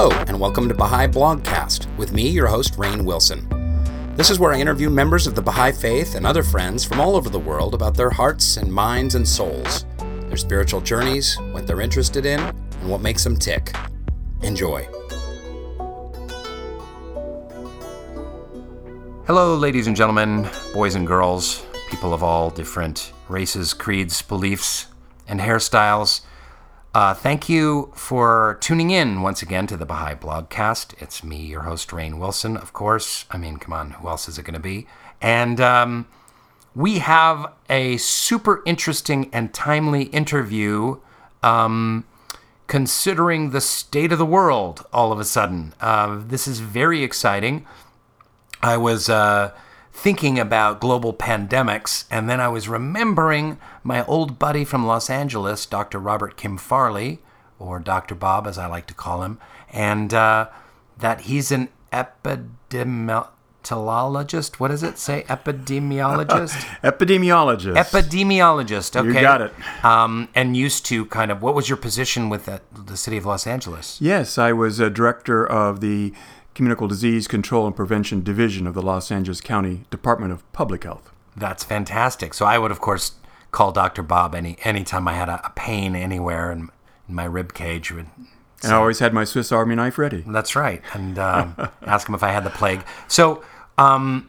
Hello, and welcome to Baha'i Blogcast with me, your host, Rainn Wilson. This is where I interview members of the Baha'i faith and other friends from all over the world about their hearts and minds and souls, their spiritual journeys, what they're interested in, and what makes them tick. Enjoy. Hello, ladies and gentlemen, boys and girls, people of all different races, creeds, beliefs, and hairstyles. Uh, thank you for tuning in once again to the Baha'i Blogcast. It's me, your host, Rainn Wilson, of course. I mean, come on, who else is it going to be? And um, we have a super interesting and timely interview um, considering the state of the world all of a sudden. Uh, this is very exciting. I was. Uh, thinking about global pandemics, and then I was remembering my old buddy from Los Angeles, Dr. Robert Kim Farley, or Dr. Bob as I like to call him, and uh, that he's an epidemiologist. What does it say? Epidemiologist? Epidemiologist. Epidemiologist. Okay. You got it. Um, and used to kind of, what was your position with the, the city of Los Angeles? Yes, I was a director of the Communicable Disease Control and Prevention Division of the Los Angeles County Department of Public Health. That's fantastic. So I would, of course, call Dr. Bob any anytime I had a, a pain anywhere in, in, my rib cage. Would, and I always had my Swiss Army knife ready. That's right, and um, ask him if I had the plague. So um,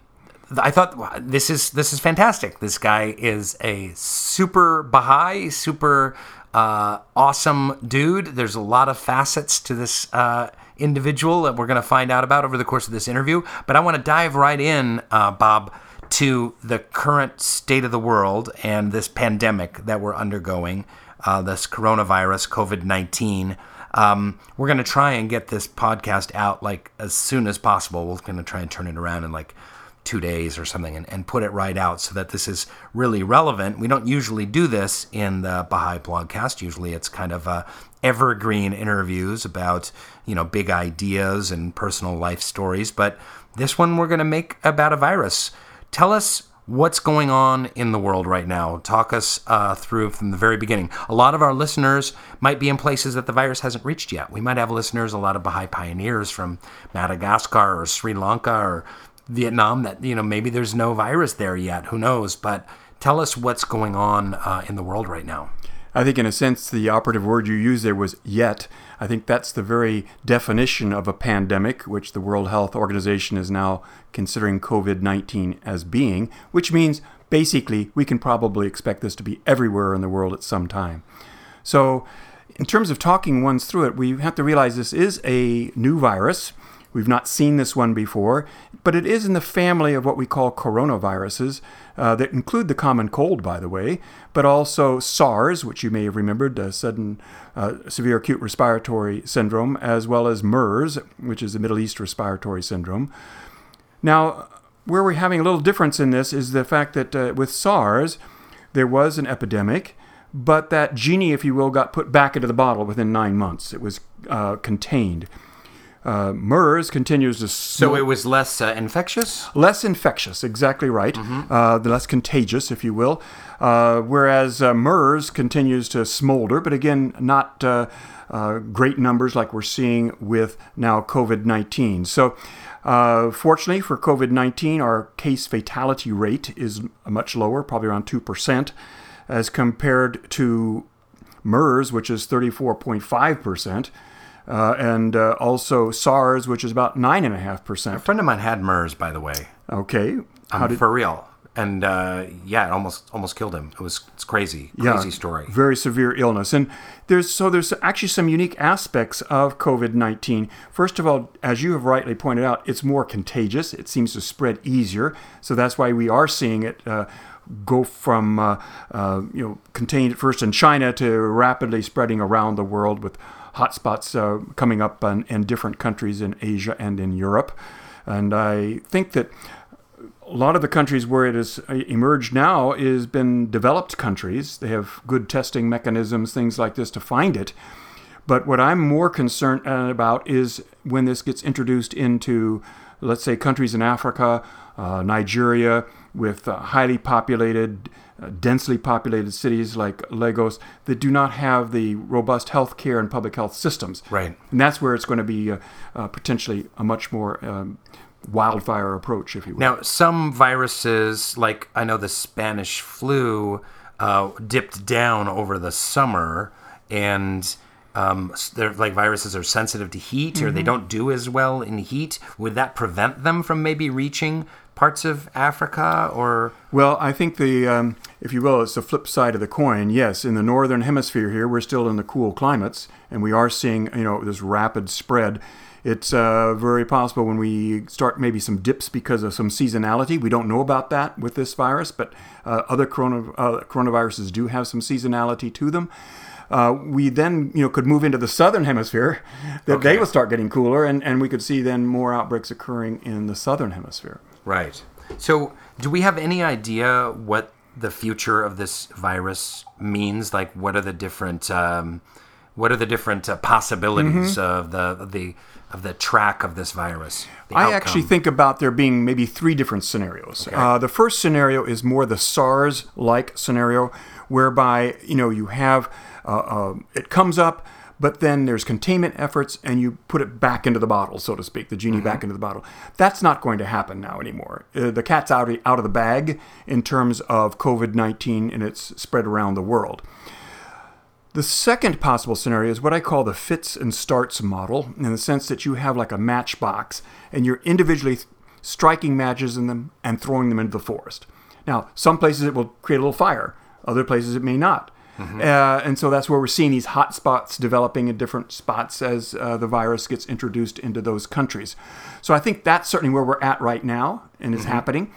I thought this is this is fantastic. This guy is a super Baha'i, super uh, awesome dude. There's a lot of facets to this uh, individual that we're going to find out about over the course of this interview. But I want to dive right in, uh, Bob, to the current state of the world and this pandemic that we're undergoing, uh, this coronavirus, COVID 19. Um, we're going to try and get this podcast out like as soon as possible. We're going to try and turn it around in like two days or something and, and put it right out so that this is really relevant. We don't usually do this in the Baha'i blogcast. Usually it's kind of uh, evergreen interviews about, you know, big ideas and personal life stories. But this one we're going to make about a virus. Tell us what's going on in the world right now. Talk us uh, through from the very beginning. A lot of our listeners might be in places that the virus hasn't reached yet. We might have listeners, a lot of Baha'i pioneers from Madagascar or Sri Lanka or Vietnam that, you know, maybe there's no virus there yet. Who knows? But tell us what's going on uh, in the world right now. I think, in a sense, the operative word you used there was yet. I think that's the very definition of a pandemic, which the World Health Organization is now considering COVID 19 as being, which means basically we can probably expect this to be everywhere in the world at some time. So, in terms of talking ones through it, we have to realize this is a new virus. We've not seen this one before, but it is in the family of what we call coronaviruses uh, that include the common cold, by the way, but also SARS, which you may have remembered, uh, sudden uh, severe acute respiratory syndrome, as well as MERS, which is the Middle East respiratory syndrome. Now, where we're having a little difference in this is the fact that uh, with SARS, there was an epidemic, but that genie, if you will, got put back into the bottle within nine months. It was uh, contained. Uh, MERS continues to. So it was less uh, infectious? Less infectious, exactly right. Mm-hmm. Uh, less contagious, if you will. Uh, whereas uh, MERS continues to smolder, but again, not uh, great numbers like we're seeing with now COVID 19. So, fortunately for COVID 19, our case fatality rate is much lower, probably around 2%, as compared to MERS, which is 34.5%. Uh, and uh, also SARS, which is about nine and a half percent. A friend of mine had MERS, by the way. Okay, how um, did... for real? And uh, yeah, it almost almost killed him. It was it's crazy, crazy yeah, story. Very severe illness, and there's so there's actually some unique aspects of COVID nineteen. First of all, as you have rightly pointed out, it's more contagious. It seems to spread easier, so that's why we are seeing it uh, go from uh, uh, you know contained at first in China to rapidly spreading around the world with hotspots uh, coming up in, in, different countries in Asia and in Europe. And I think that a lot of the countries where it has uh, emerged now is been developed countries. They have good testing mechanisms, things like this to find it. But what I'm more concerned about is when this gets introduced into, let's say, countries in Africa, uh, Nigeria, with uh, highly populated, uh, densely populated cities like Lagos that do not have the robust health care and public health systems. Right. And that's where it's going to be uh, uh, potentially a much more um, wildfire approach, if you will. Now, some viruses, like I know the Spanish flu, uh, dipped down over the summer, and um, they're like viruses are sensitive to heat, or they don't do as well in heat. Would that prevent them from maybe reaching parts of Africa? Or Well, I think the, um, if you will, it's the flip side of the coin. Yes, in the northern hemisphere here, we're still in the cool climates, and we are seeing, you know, this rapid spread. It's uh, very possible when we start maybe some dips because of some seasonality. We don't know about that with this virus, but uh, other corona, uh, coronaviruses do have some seasonality to them. Uh, we then, you know, could move into the southern hemisphere. That they Okay. will start getting cooler, and, and we could see then more outbreaks occurring in the southern hemisphere. Right. So, do we have any idea what the future of this virus means? Like, what are the different um, what are the different uh, possibilities of the of the of the track of this virus? I outcome? actually think about there being maybe three different scenarios. Uh, the first scenario is more the SARS-like scenario, whereby you know you have uh, uh, it comes up, but then there's containment efforts, and you put it back into the bottle, so to speak, the genie back into the bottle. That's not going to happen now anymore. Uh, the cat's out out of the bag in terms of COVID-19 and its spread around the world. The second possible scenario is what I call the fits and starts model, in the sense that you have like a matchbox and you're individually th- striking matches in them and throwing them into the forest. Now, some places it will create a little fire, other places it may not. Uh, and so that's where we're seeing these hot spots developing in different spots as uh, the virus gets introduced into those countries. So I think that's certainly where we're at right now and is happening.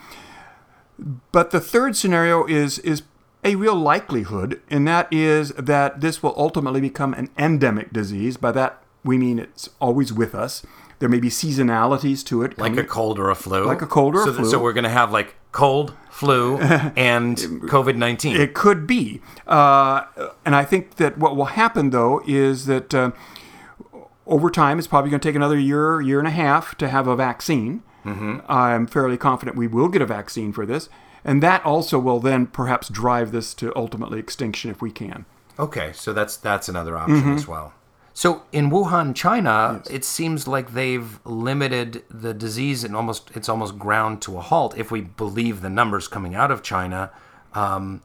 But the third scenario is is a real likelihood, and that is that this will ultimately become an endemic disease. By that we mean it's always with us. There may be seasonalities to it, like a cold or a flu. Like a cold or a so th- flu. So we're going to have like cold, flu, and COVID nineteen. It could be. Uh, and I think that what will happen, though, is that uh, over time, it's probably going to take another year, year and a half to have a vaccine. I'm fairly confident we will get a vaccine for this. And that also will then perhaps drive this to ultimately extinction if we can. Okay, so that's that's another option Mm-hmm. as well. So in Wuhan, China, it seems like they've limited the disease and almost it's almost ground to a halt if we believe the numbers coming out of China. Um,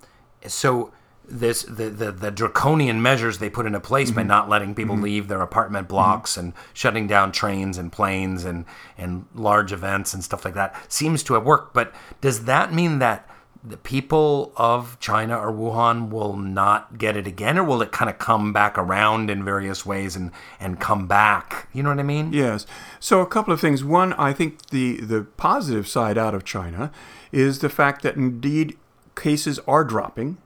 so this the, the the draconian measures they put into place by mm-hmm. not letting people mm-hmm. leave their apartment mm-hmm. blocks and shutting down trains and planes and and large events and stuff like that seems to have worked. But does that mean that the people of China or Wuhan will not get it again, or will it kind of come back around in various ways and and come back? You know what I mean? Yes. So a couple of things. One, I think the the positive side out of China is the fact that indeed cases are dropping.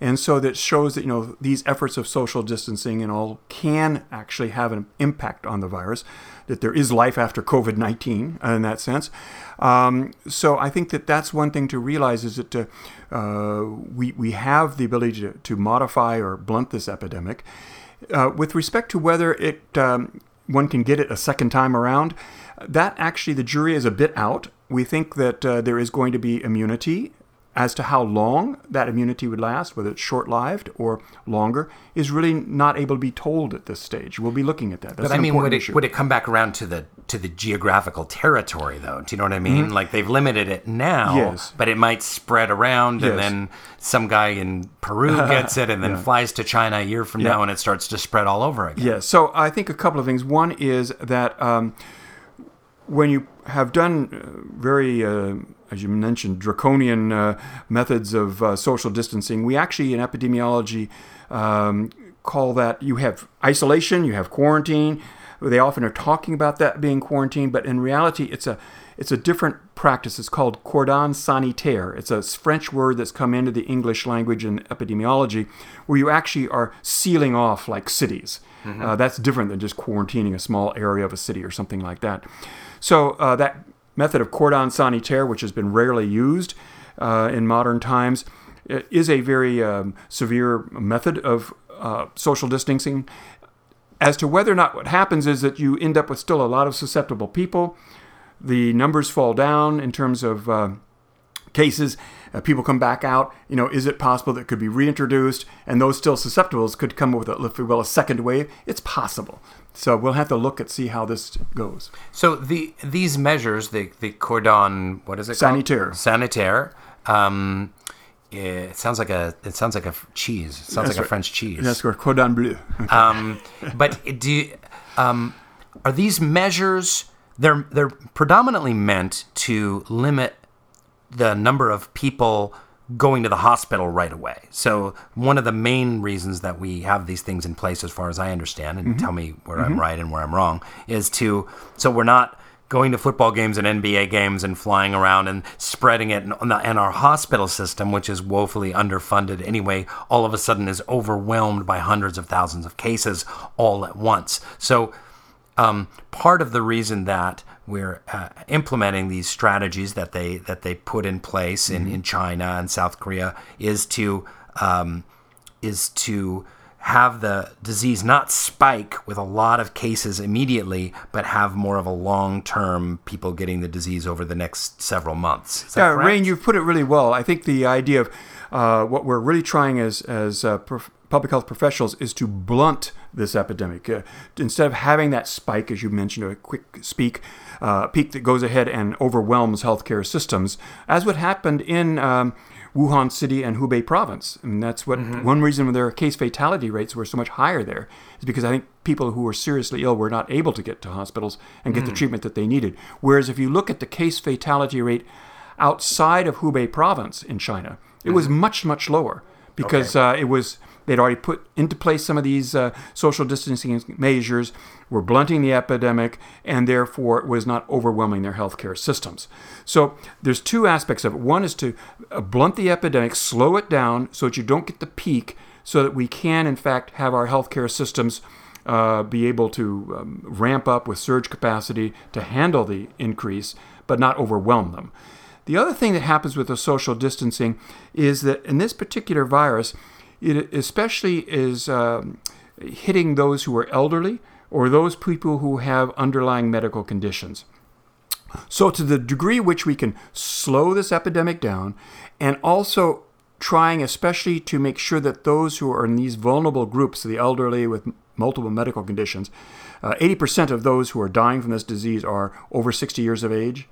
And so that shows that you know these efforts of social distancing and all can actually have an impact on the virus, that there is life after COVID nineteen in that sense. Um, so I think that that's one thing to realize is that uh, we we have the ability to, to modify or blunt this epidemic. Uh, with respect to whether it um, one can get it a second time around, that actually the jury is a bit out. We think that uh, there is going to be immunity. As to how long that immunity would last, whether it's short lived or longer, is really not able to be told at this stage. We'll be looking at that. That's But I an mean, would it issue. would it come back around to the to the geographical territory though? Do you know what I mean? Like they've limited it now, Mm-hmm. Yes. but it might spread around, and then some guy in Peru gets it, and then flies to China a year from now, and it starts to spread all over again. Yes. So I think a couple of things. One is that um, when you have done uh, very, uh, as you mentioned, draconian uh, methods of uh, social distancing, we actually in epidemiology um, call that you have isolation, you have quarantine. They often are talking about that being quarantine, but in reality, it's a it's a different practice. It's called cordon sanitaire. It's a French word that's come into the English language in epidemiology, where you actually are sealing off like cities. Uh, that's different than just quarantining a small area of a city or something like that. So uh, that method of cordon sanitaire, which has been rarely used uh, in modern times, is a very um, severe method of uh, social distancing. As to whether or not what happens is that you end up with still a lot of susceptible people. The numbers fall down in terms of uh, cases. Uh, people come back out. You know, is it possible that it could be reintroduced and those still susceptibles could come with, a, if you will, a second wave? It's possible. So we'll have to look at see how this goes. So the these measures, the the cordon, what is it? Sanitaire. Called? Sanitaire. Um, it sounds like a it sounds like a cheese. It sounds That's like right. a French cheese. That's called cordon bleu. Um, but do you, um, are these measures? They're they're predominantly meant to limit the number of people going to the hospital right away. So one of the main reasons that we have these things in place, as far as I understand, and tell me where I'm right and where I'm wrong, is to so we're not going to football games and NBA games and flying around and spreading it, and, and our hospital system, which is woefully underfunded anyway, all of a sudden is overwhelmed by hundreds of thousands of cases all at once. So um, part of the reason that we're uh, implementing these strategies that they that they put in place in, in China and South Korea is to um, is to have the disease not spike with a lot of cases immediately, but have more of a long term people getting the disease over the next several months. Yeah, correct? Rainn, you've put it really well. I think the idea of uh, what we're really trying as as uh, prof- public health professionals is to blunt this epidemic. Uh, instead of having that spike, as you mentioned, a quick speak uh, peak that goes ahead and overwhelms healthcare systems, as what happened in. Um, Wuhan City and Hubei province. And that's what one reason their case fatality rates were so much higher there is because I think people who were seriously ill were not able to get to hospitals and get the treatment that they needed. Whereas if you look at the case fatality rate outside of Hubei province in China, it was much, much lower because uh, it was they'd already put into place some of these uh, social distancing measures, were blunting the epidemic, and therefore it was not overwhelming their healthcare systems. So there's two aspects of it. One is to uh, blunt the epidemic, slow it down so that you don't get the peak, so that we can in fact have our healthcare systems uh, be able to um, ramp up with surge capacity to handle the increase, but not overwhelm them. The other thing that happens with the social distancing is that in this particular virus, it especially is um, hitting those who are elderly or those people who have underlying medical conditions. So, to the degree which we can slow this epidemic down and also trying especially to make sure that those who are in these vulnerable groups, the elderly with multiple medical conditions, uh, 80% of those who are dying from this disease are over 60 years of age.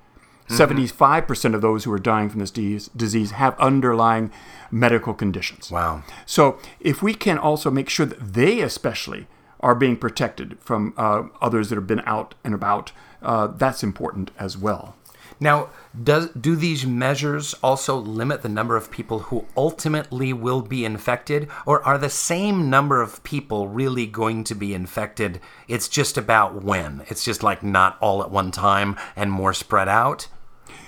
75% of those who are dying from this disease have underlying medical conditions. Wow. So, if we can also make sure that they, especially, are being protected from uh, others that have been out and about, uh, that's important as well. Now, does do these measures also limit the number of people who ultimately will be infected, or are the same number of people really going to be infected? It's just about when. It's just like not all at one time and more spread out.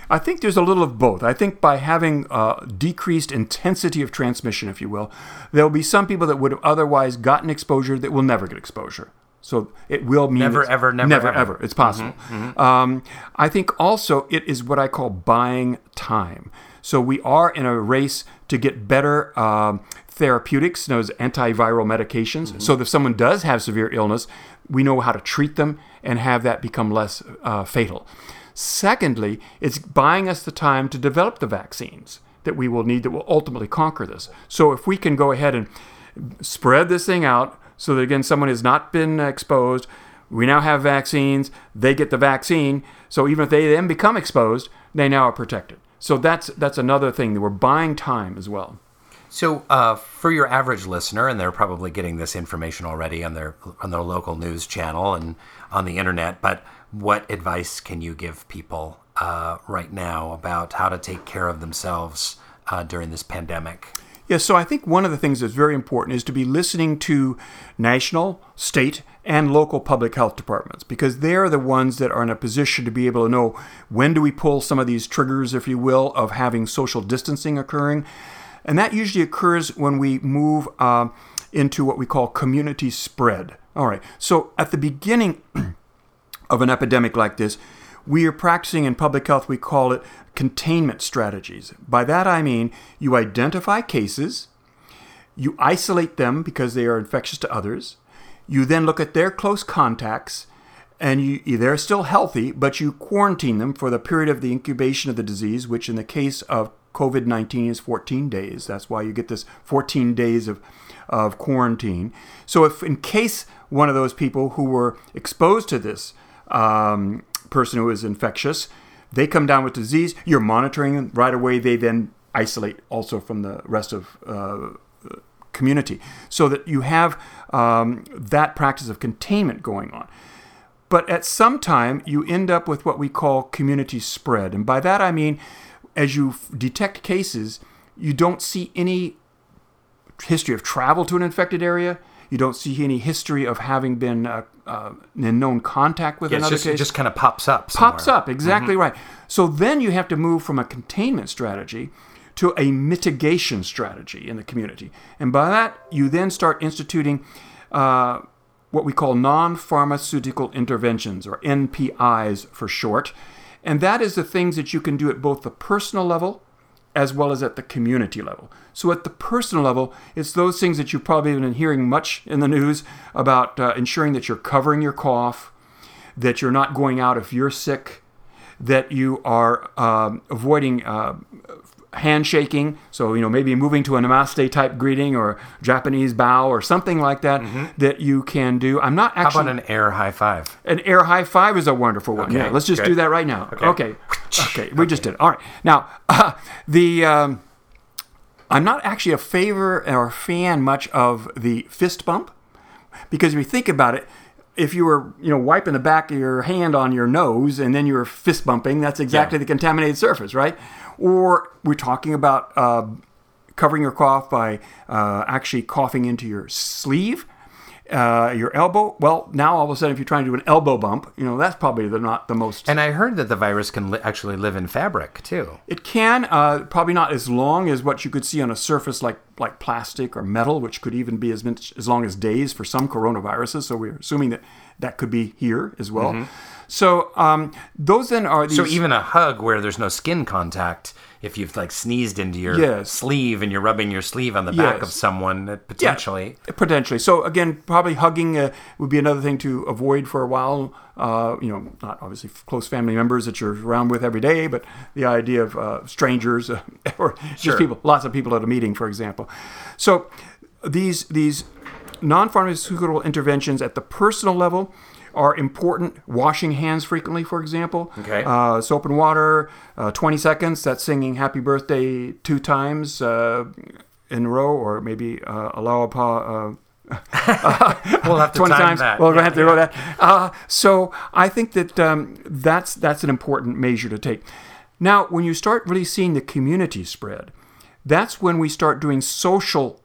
I think there's a little of both. I think by having uh, decreased intensity of transmission, if you will, there'll be some people that would have otherwise gotten exposure that will never get exposure. So it will mean Never, ever, never, never, ever. ever. It's possible. Um, I think also it is what I call buying time. So we are in a race to get better um, therapeutics, as antiviral medications. So if someone does have severe illness, we know how to treat them and have that become less uh, fatal. Secondly, it's buying us the time to develop the vaccines that we will need that will ultimately conquer this. So if we can go ahead and spread this thing out so that again someone has not been exposed, we now have vaccines, they get the vaccine, so even if they then become exposed, they now are protected. So that's that's another thing that we're buying time as well. So, uh, for your average listener, and they're probably getting this information already on their on their local news channel and on the internet, but what advice can you give people uh, right now about how to take care of themselves uh, during this pandemic? Yeah, so I think one of the things that's very important is to be listening to national, state, and local public health departments because they're the ones that are in a position to be able to know when do we pull some of these triggers, if you will, of having social distancing occurring. And that usually occurs when we move uh, into what we call community spread. All right, so at the beginning of an epidemic like this, we are practicing in public health, we call it containment strategies. By that I mean you identify cases, you isolate them because they are infectious to others, you then look at their close contacts, and you, they're still healthy, but you quarantine them for the period of the incubation of the disease, which in the case of COVID 19 is 14 days. That's why you get this 14 days of, of quarantine. So, if in case one of those people who were exposed to this um, person who is infectious, they come down with disease, you're monitoring them right away. They then isolate also from the rest of uh, community so that you have um, that practice of containment going on. But at some time, you end up with what we call community spread. And by that I mean, as you f- detect cases, you don't see any history of travel to an infected area. You don't see any history of having been uh, uh, in known contact with Yeah, another just, case. it just kind of pops up. pops up exactly right. So then you have to move from a containment strategy to a mitigation strategy in the community. And by that you then start instituting uh, what we call non-pharmaceutical interventions or npis for short. And that is the things that you can do at both the personal level as well as at the community level. So, at the personal level, it's those things that you've probably been hearing much in the news about uh, ensuring that you're covering your cough, that you're not going out if you're sick, that you are um, avoiding uh, handshaking. So, you know, maybe moving to a namaste type greeting or Japanese bow or something like that that you can do. I'm not Mm-hmm. How actually. about an air high five? An air high five is a wonderful one. Okay, yeah, let's just good. do that right now. Okay. Okay. Okay. We just did it. All right. Now, uh, the um, I'm not actually a favor or fan much of the fist bump because if you think about it, if you were you know wiping the back of your hand on your nose and then you were fist bumping, that's exactly Yeah. the contaminated surface, right? Or we're talking about uh, covering your cough by uh, actually coughing into your sleeve. Uh, your elbow. Well, now all of a sudden, if you're trying to do an elbow bump, you know that's probably the, not the most And I heard that the virus can li- actually live in fabric too. it can, uh, probably not as long as what you could see on a surface like like plastic or metal, which could even be as much, as long as days for some coronaviruses. So we're assuming that that could be here as well. So um, those then are these. So even a hug where there's no skin contact, if you've like sneezed into your Yes. sleeve and you're rubbing your sleeve on the back Yes. of someone, that Yeah, potentially. potentially. So again, probably hugging uh, would be another thing to avoid for a while. Uh, you know, not obviously close family members that you're around with every day, but the idea of uh, strangers uh, or just Sure. people, lots of people at a meeting, for example. So these these non-pharmaceutical interventions at the personal level are important. Washing hands frequently, for example. Okay. Uh, soap and water, uh, 20 seconds. That's singing "Happy Birthday" two times uh, in a row, or maybe uh, "Allah-u-Abha." Uh, We'll have to 20 time times. that. Well, we're Yeah, have to go that. Uh, so I think that um, that's that's an important measure to take. Now, when you start really seeing the community spread, that's when we start doing social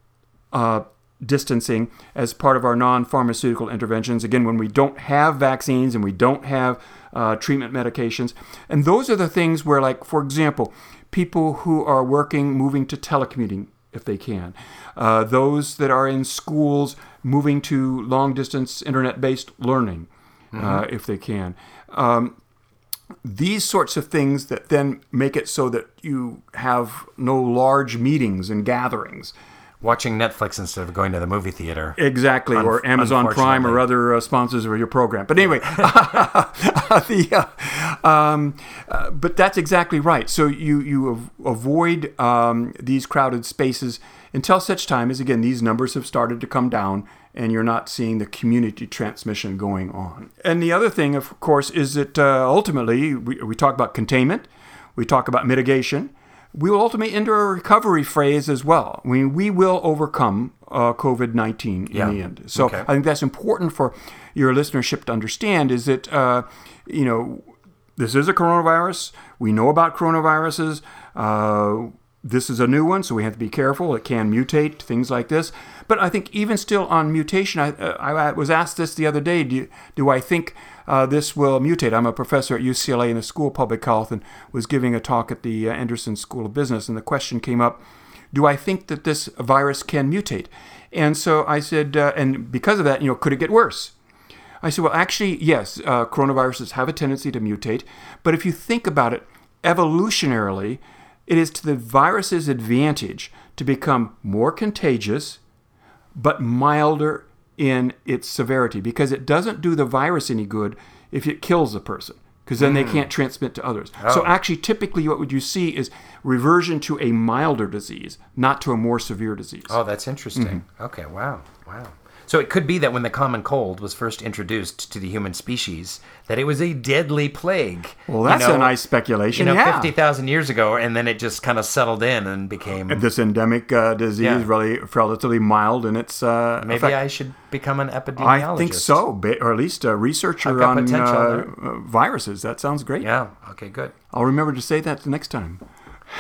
uh, distancing as part of our non-pharmaceutical interventions. Again, when we don't have vaccines and we don't have uh, treatment medications, and those are the things where, like for example, people who are working moving to telecommuting if they can, uh, those that are in schools moving to long-distance internet-based learning uh, if they can. Um, these sorts of things that then make it so that you have no large meetings and gatherings. Watching Netflix instead of going to the movie theater. Exactly, or Amazon Prime or other uh, sponsors of your program. But anyway, the, uh, um, uh, but that's exactly right. So you you av- avoid um, these crowded spaces until such time as again these numbers have started to come down and you're not seeing the community transmission going on. And the other thing, of course, is that uh, ultimately we, we talk about containment, we talk about mitigation. We will ultimately enter a recovery phase as well. I mean, we will overcome uh, COVID 19 Yeah. in the end. So Okay. I think that's important for your listenership to understand is that, uh, you know, this is a coronavirus. We know about coronaviruses. Uh, this is a new one, so we have to be careful. It can mutate, things like this. But I think even still on mutation, I, uh, I, I was asked this the other day. Do, do I think uh, this will mutate? I'm a professor at UCLA in the School of Public Health and was giving a talk at the uh, Anderson School of Business, and the question came up: Do I think that this virus can mutate? And so I said, uh, and because of that, you know, could it get worse? I said, well, actually, yes, uh, coronaviruses have a tendency to mutate. But if you think about it, evolutionarily, it is to the virus's advantage to become more contagious, but milder in its severity because it doesn't do the virus any good if it kills the person. because then they can't transmit to others. So actually, typically, what would you see is reversion to a milder disease, not to a more severe disease. Oh, that's interesting. Mm-hmm. Okay, wow, wow. So it could be that when the common cold was first introduced to the human species, that it was a deadly plague. well, you that's know, a nice speculation. You know, yeah. fifty thousand years ago, and then it just kind of settled in and became. this endemic uh, disease, Yeah. really relatively mild in its uh, Maybe effect. I should become an epidemiologist. I think so, or at least a researcher on potential uh, uh, viruses. That sounds great. Yeah. Okay. Good. I'll remember to say that the next time.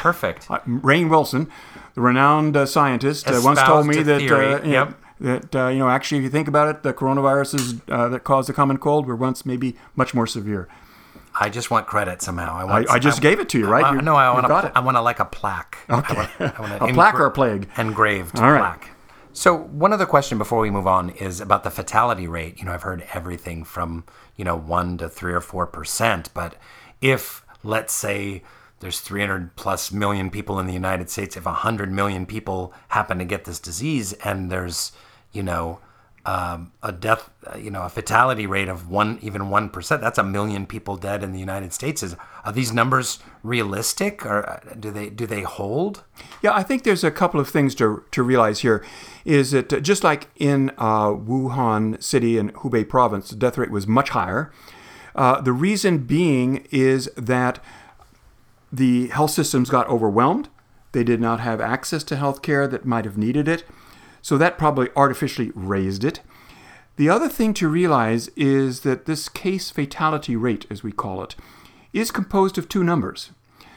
Perfect. Uh, Rainn Wilson, the renowned uh, scientist, uh, once told me that uh, you yep. That uh, you know actually, if you think about it, the coronaviruses uh, that cause the common cold were once maybe much more severe. I just want credit somehow. I, want, I just gave it to you, right? I, no, I want got a, it. I want to like a plaque. Okay. I want, I want A an plaque or a plague? Engraved All right. plaque. So one other question before we move on is about the fatality rate. You know, I've heard everything from you know one to three or four percent, but if let's say there's 300 plus million people in the United States, if 100 million people happen to get this disease, and there's you know um, a death, you know, a fatality rate of one, even one percent. That's a million people dead in the United States. Is are these numbers realistic, or uh, do they do they hold? Yeah, I think there's a couple of things to, to realize here. Is that uh, just like in uh, Wuhan City and Hubei province, the death rate was much higher. Uh, the reason being is that the health systems got overwhelmed. They did not have access to health care that might have needed it. So that probably artificially raised it. The other thing to realize is that this case fatality rate, as we call it, is composed of two numbers.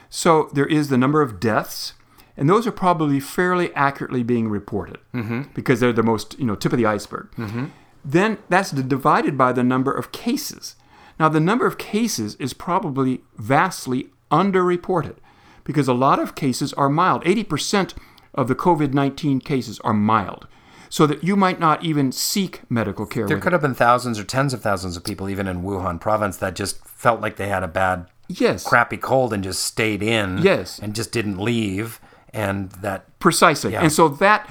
So there is the number of deaths, and those are probably fairly accurately being reported mm-hmm. because they're the most, you know, tip of the iceberg. Mm-hmm. Then that's divided by the number of cases. Now, the number of cases is probably vastly underreported because a lot of cases are mild. 80% of the COVID 19 cases are mild, so that you might not even seek medical care. There could have been thousands or tens of thousands of people, even in Wuhan province, that just felt like they had a bad. Yes. crappy cold and just stayed in. Yes. and just didn't leave, and that Precisely. And so that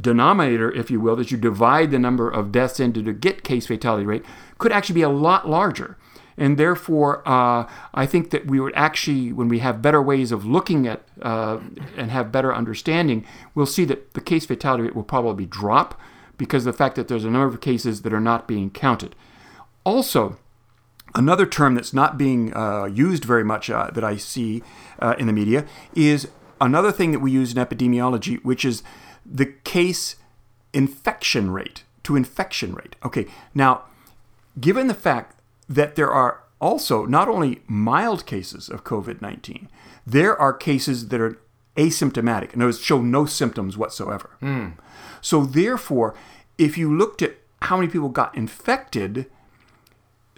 denominator, if you will, that you divide the number of deaths into to get case fatality rate, could actually be a lot larger. And therefore, uh, I think that we would actually, when we have better ways of looking at uh, and have better understanding, we'll see that the case fatality rate will probably drop because of the fact that there's a number of cases that are not being counted. Also, Another term that's not being uh, used very much uh, that I see uh, in the media is another thing that we use in epidemiology, which is the case infection rate to infection rate. Okay, now, given the fact that there are also not only mild cases of COVID 19, there are cases that are asymptomatic, in other words, show no symptoms whatsoever. Hmm. So, therefore, if you looked at how many people got infected,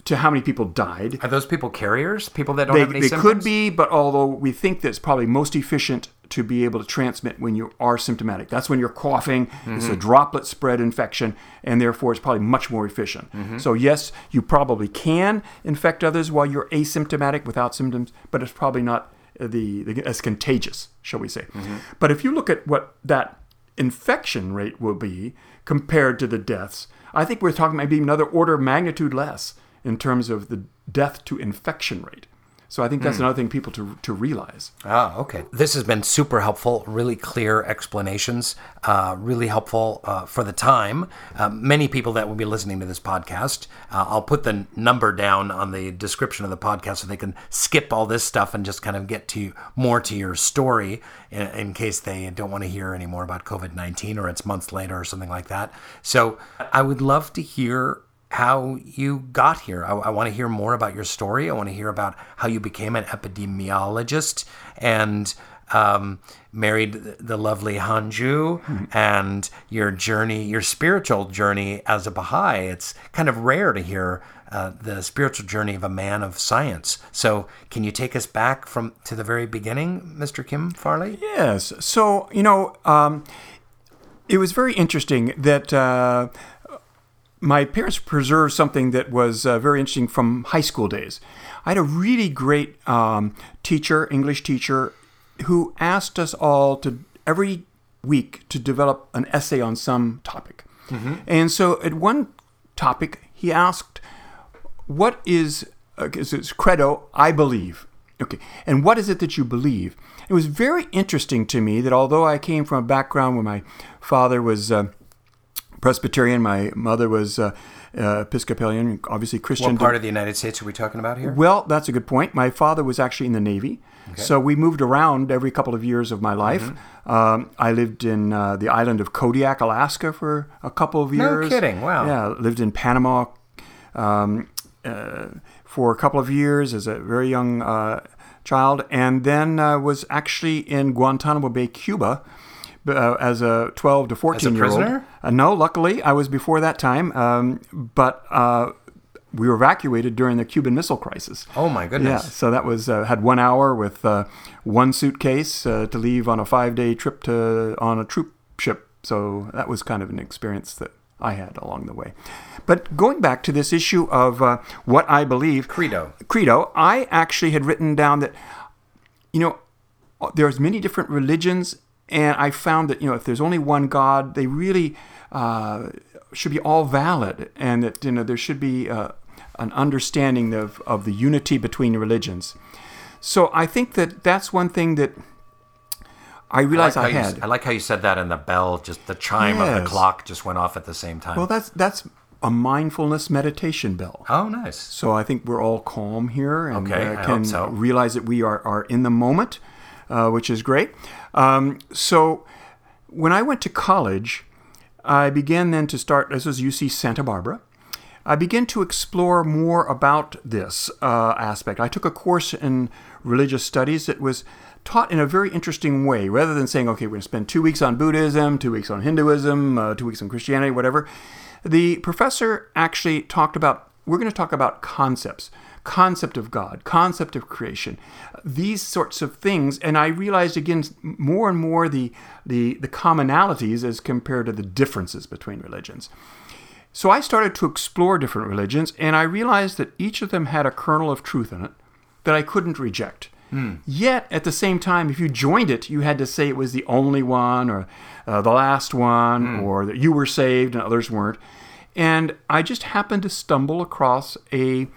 to how many people died. are those people carriers? People that don't They, have any they symptoms? could be, but although we think that it's probably most efficient to be able to transmit when you are symptomatic. That's when you're coughing. It's Mm-hmm. a droplet spread infection, and therefore it's probably much more efficient. Mm-hmm. So, yes, you probably can infect others while you're asymptomatic without symptoms, but it's probably not the, the as contagious, shall we say. Mm-hmm. But if you look at what that infection rate will be compared to the deaths, I think we're talking maybe another order of magnitude less in terms of the death to infection rate. So I think that's another thing people to, to realize. Ah, okay. This has been super helpful, really clear explanations, uh, really helpful uh, for the time. Uh, many people that will be listening to this podcast, uh, I'll put the number down on the description of the podcast so they can skip all this stuff and just kind of get to more to your story in, in case they don't want to hear any more about COVID 19 or it's months later or something like that. So I would love to hear how you got here. I, I want to hear more about your story. I want to hear about how you became an epidemiologist and um, married the, lovely Hanju and your journey, your spiritual journey as a Baha'i. It's kind of rare to hear uh, the spiritual journey of a man of science. So, can you take us back from to the very beginning, Mr. Kim Farley? Yes. So, you know, um, it was very interesting that uh, my parents preserved something that was uh, very interesting from high school days. I had a really great um, teacher, English teacher, who asked us all to every week to develop an essay on some topic. And so, at one topic, he asked, "What is so it's credo, I believe. Okay, and what is it that you believe? It was very interesting to me that although I came from a background where my father was uh, Presbyterian, my mother was uh, uh, Episcopalian, obviously Christian. What part of the United States are we talking about here? Well, that's a good point. My father was actually in the Navy. So we moved around every couple of years of my life. Mm-hmm. Um, I lived in uh, the island of Kodiak, Alaska for a couple of years. No kidding, wow. Yeah, lived in Panama um, uh, for a couple of years as a very young uh, child, and then uh, was actually in Guantanamo Bay, Cuba. Uh, as a 12 to 14 year old. Uh, no, luckily I was before that time, um, but uh, we were evacuated during the Cuban Missile Crisis. Oh my goodness! Yeah, so that was uh, had one hour with uh, one suitcase uh, to leave on a five day trip to on a troop ship. So that was kind of an experience that I had along the way. But going back to this issue of uh, what I believe, Credo. credo, I actually had written down that you know there's many different religions, and I found that you know if there's only one God, they really uh, should be all valid, and that you know there should be uh, an understanding of, of the unity between religions. So I think that that's one thing that I I realized like, I, how you, had. I like how you said that, and the bell, just the chime of the clock, just went off at the same time. well, that's that's a mindfulness meditation bell. oh, nice. So I think we're all calm here and Okay, uh, I hope can so. realize that we are, are in the moment, uh, which is great. Um, so when I went to college, I began then to start, this was UC Santa Barbara. I began to explore more about this uh, aspect. I took a course in religious studies that was taught in a very interesting way. Rather than saying, okay, we're going to spend two weeks on Buddhism, two weeks on Hinduism, uh, two weeks on Christianity, whatever, the professor actually talked about, we're going to talk about concepts concept of God, concept of creation, these sorts of things. And I realized again more and more the, the, the commonalities as compared to the differences between religions. So I started to explore different religions, and I realized that each of them had a kernel of truth in it that I couldn't reject. Yet, at the same time, if you joined it, you had to say it was the only one, or uh, the last one, or that you were saved and others weren't. And I just happened to stumble across a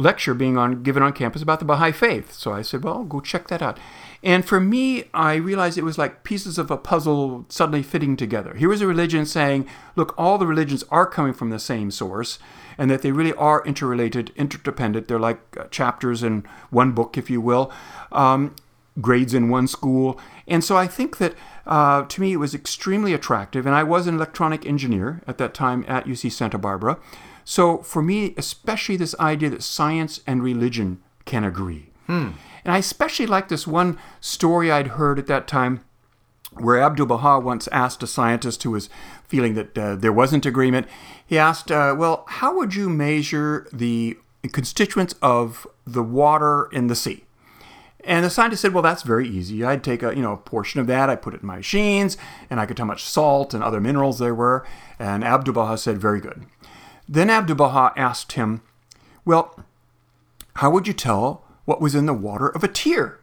lecture being on given on campus about the Baha'i faith. So I said, well, go check that out. And for me, I realized it was like pieces of a puzzle suddenly fitting together. Here was a religion saying, look, all the religions are coming from the same source, and that they really are interrelated, interdependent. They're like uh, chapters in one book, if you will, um, grades in one school. And so I think that uh, to me it was extremely attractive. And I was an electronic engineer at that time at UC Santa Barbara. So for me, especially this idea that science and religion can agree. And I especially like this one story I'd heard at that time where Abdu'l Baha once asked a scientist who was feeling that uh, there wasn't agreement, he asked, uh, Well, how would you measure the constituents of the water in the sea? And the scientist said, "Well, that's very easy. I'd take a you know a portion of that, I put it in my machines, and I could tell how much salt and other minerals there were." And Abdu'l Baha said, "Very good." Then Abdu'l Baha asked him, "Well, how would you tell what was in the water of a tear?"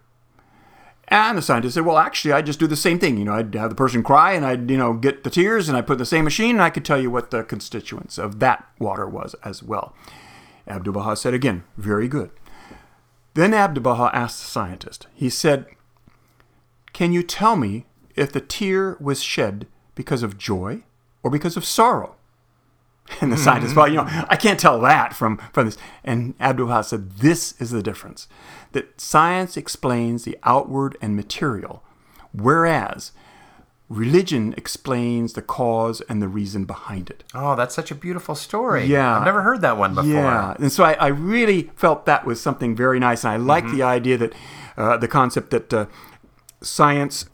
And the scientist said, "Well, actually, I'd just do the same thing. You know, I'd have the person cry, and I'd you know get the tears, and I put in the same machine, and I could tell you what the constituents of that water was as well." Abdu'l Baha said again, "Very good." Then Abdu'l Baha asked the scientist, he said, Can you tell me if the tear was shed because of joy or because of sorrow? And the scientist, well, you know, I can't tell that from, from this. And Abdu'l Baha said, This is the difference that science explains the outward and material, whereas religion explains the cause and the reason behind it. Oh, that's such a beautiful story. Yeah. I've never heard that one before. Yeah, and so I, I really felt that was something very nice, and I like Mm-hmm. the idea that uh, the concept that uh, science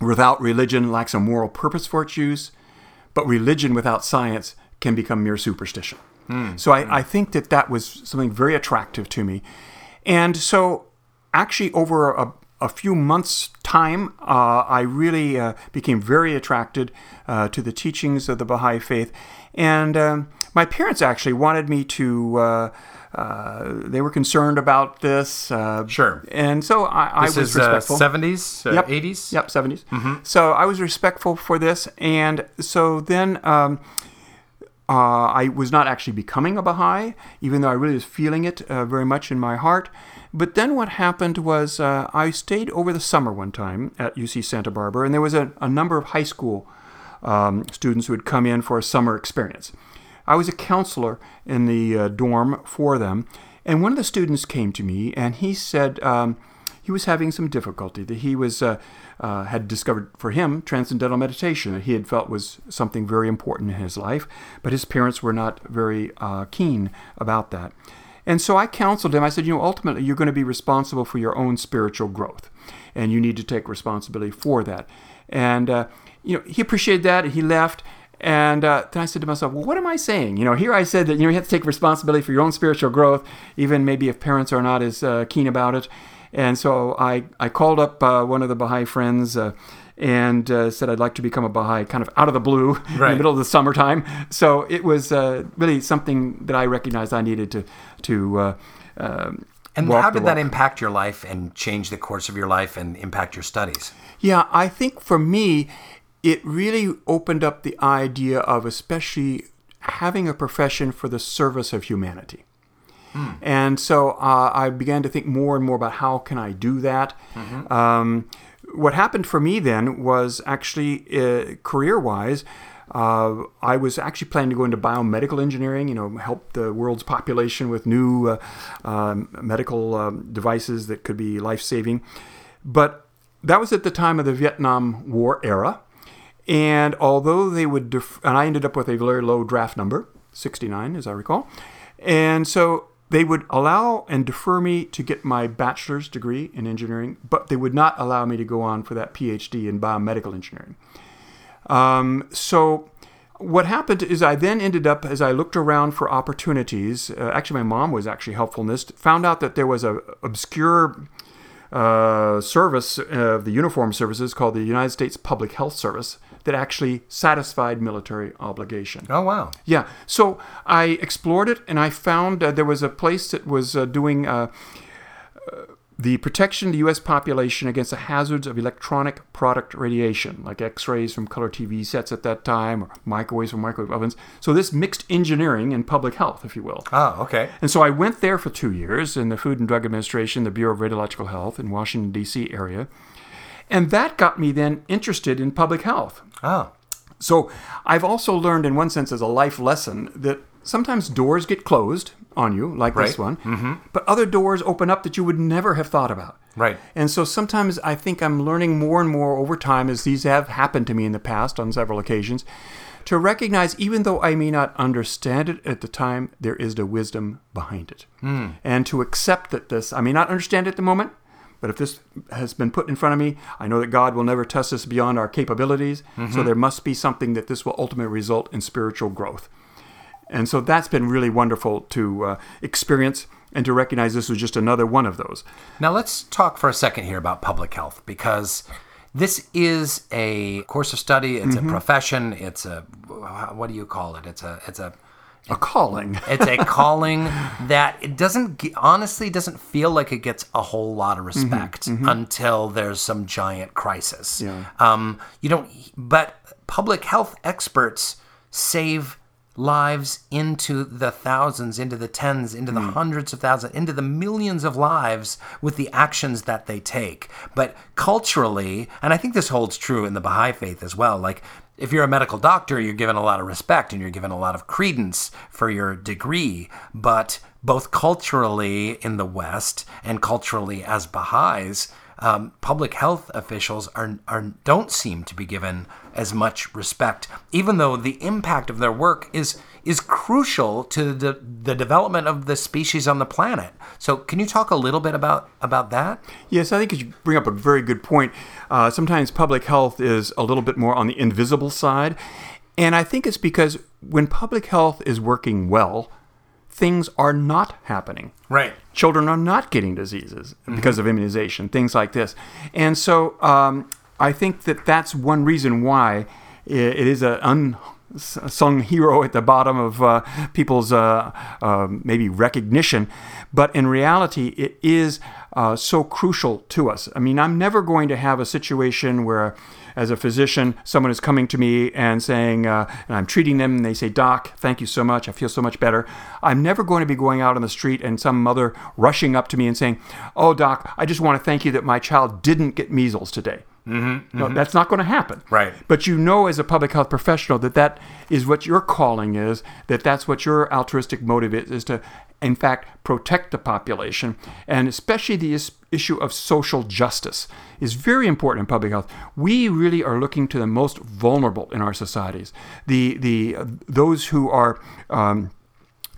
without religion lacks a moral purpose for its use, but religion without science can become mere superstition. Hmm. So I, I think that that was something very attractive to me, and so actually over a, a few months' time, uh, I really uh, became very attracted uh, to the teachings of the Baha'i faith, and um, my parents actually wanted me to. Uh, uh, they were concerned about this. Uh, Sure. And so I, I was is respectful. 70s, uh, Yep. 80s? Yep, 70s. So I was respectful for this. And so then um, uh, I was not actually becoming a Baha'i, even though I really was feeling it uh, very much in my heart. But then what happened was uh, I stayed over the summer one time at UC Santa Barbara, and there was a, a number of high school um, students who had come in for a summer experience. I was a counselor in the uh, dorm for them, and one of the students came to me and he said um, he was having some difficulty. That he was uh, had discovered for him transcendental meditation that he had felt was something very important in his life, but his parents were not very uh, keen about that. And so I counseled him. I said, you know, ultimately you're going to be responsible for your own spiritual growth, and you need to take responsibility for that. And uh, you know, he appreciated that. and He left. And uh, then I said to myself, well, what am I saying? You know, here I said that you know you have to take responsibility for your own spiritual growth, even maybe if parents are not as uh, keen about it. And so I, I called up uh, one of the Baha'i friends uh, and uh, said I'd like to become a Baha'i, kind of out of the blue right. in the middle of the summertime. So it was uh, really something that I recognized I needed to to. Um, and how did that impact your life and change the course of your life and impact your studies? Yeah, I think for me, it really opened up the idea of especially having a profession for the service of humanity. Mm. And so uh, I began to think more and more about how can I do that. Mm-hmm. Um, what happened for me then was actually uh, career-wise. Uh, I was actually planning to go into biomedical engineering, you know, help the world's population with new uh, um, medical um, devices that could be life saving. But that was at the time of the Vietnam War era. And although they would, def- and I ended up with a very low draft number, 69, as I recall. And so they would allow and defer me to get my bachelor's degree in engineering, but they would not allow me to go on for that PhD in biomedical engineering. Um, so what happened is I then ended up, as I looked around for opportunities, uh, actually my mom was actually helpful in this, found out that there was an obscure uh, service of the uniform services called the United States Public Health Service that actually satisfied military obligation. Oh, wow. Yeah. So I explored it and I found uh, there was a place that was uh, doing uh, uh, the protection of the U.S. population against the hazards of electronic product radiation, like X rays from color TV sets at that time or microwaves from microwave ovens. So, this mixed engineering and public health, if you will. Oh, okay. And so I went there for two years in the Food and Drug Administration, the Bureau of Radiological Health in Washington, D.C. area. And that got me then interested in public health. Oh. So I've also learned, in one sense, as a life lesson, that sometimes doors get closed on you, like right. this one, mm-hmm. but other doors open up that you would never have thought about. Right. And so sometimes I think I'm learning more and more over time, as these have happened to me in the past on several occasions, to recognize even though I may not understand it at the time, there is the wisdom behind it. Mm. And to accept that this, I may not understand it at the moment, but if this has been put in front of me, I know that God will never test us beyond our capabilities. Mm-hmm. So there must be something that this will ultimately result in spiritual growth. And so that's been really wonderful to uh, experience and to recognize this was just another one of those. Now let's talk for a second here about public health because this is a course of study, it's mm-hmm. a profession, it's a what do you call it? It's a it's a a calling. it's a calling that it doesn't honestly doesn't feel like it gets a whole lot of mm-hmm, respect mm-hmm, until there's some giant crisis. Yeah. Um, you don't. But public health experts save lives into the thousands, into the tens, into the mm. hundreds of thousands, into the millions of lives with the actions that they take. But culturally, and I think this holds true in the Baha'i faith as well, like if you're a medical doctor, you're given a lot of respect and you're given a lot of credence for your degree. But both culturally in the West and culturally as Baha'is, um, public health officials are, are don't seem to be given as much respect, even though the impact of their work is is crucial to the, the development of the species on the planet. So, can you talk a little bit about about that? Yes, I think you bring up a very good point. Uh, sometimes public health is a little bit more on the invisible side, and I think it's because when public health is working well, things are not happening. Right. Children are not getting diseases mm-hmm. because of immunization, things like this. And so um, I think that that's one reason why it is an unsung hero at the bottom of uh, people's uh, uh, maybe recognition. But in reality, it is uh, so crucial to us. I mean, I'm never going to have a situation where as a physician, someone is coming to me and saying, uh, and I'm treating them, and they say, Doc, thank you so much. I feel so much better. I'm never going to be going out on the street and some mother rushing up to me and saying, Oh, Doc, I just want to thank you that my child didn't get measles today. Mm-hmm, no, that's not going to happen. Right. But you know, as a public health professional, that that is what your calling is. That that's what your altruistic motive is: is to, in fact, protect the population, and especially the is- issue of social justice is very important in public health. We really are looking to the most vulnerable in our societies, the the uh, those who are. Um,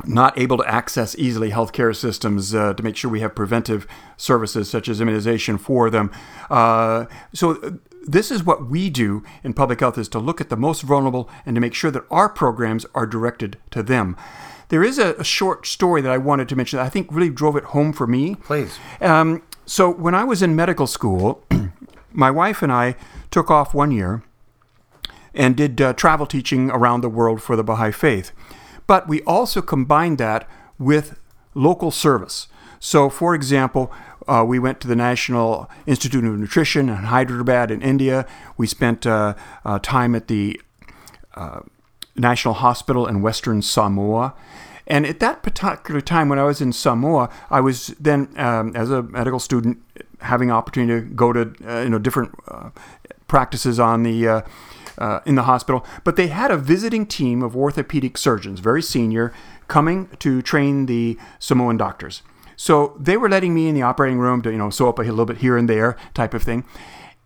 not able to access easily healthcare systems uh, to make sure we have preventive services such as immunization for them. Uh, so uh, this is what we do in public health is to look at the most vulnerable and to make sure that our programs are directed to them. There is a, a short story that I wanted to mention that I think really drove it home for me. Please. Um, so when I was in medical school, my wife and I took off one year and did uh, travel teaching around the world for the Baha'i faith. But we also combined that with local service. So, for example, uh, we went to the National Institute of Nutrition in Hyderabad in India. We spent uh, uh, time at the uh, National Hospital in Western Samoa. And at that particular time, when I was in Samoa, I was then, um, as a medical student, having opportunity to go to uh, you know different uh, practices on the uh, in the hospital. But they had a visiting team of orthopedic surgeons, very senior, coming to train the Samoan doctors. So they were letting me in the operating room to you know sew up a little bit here and there type of thing.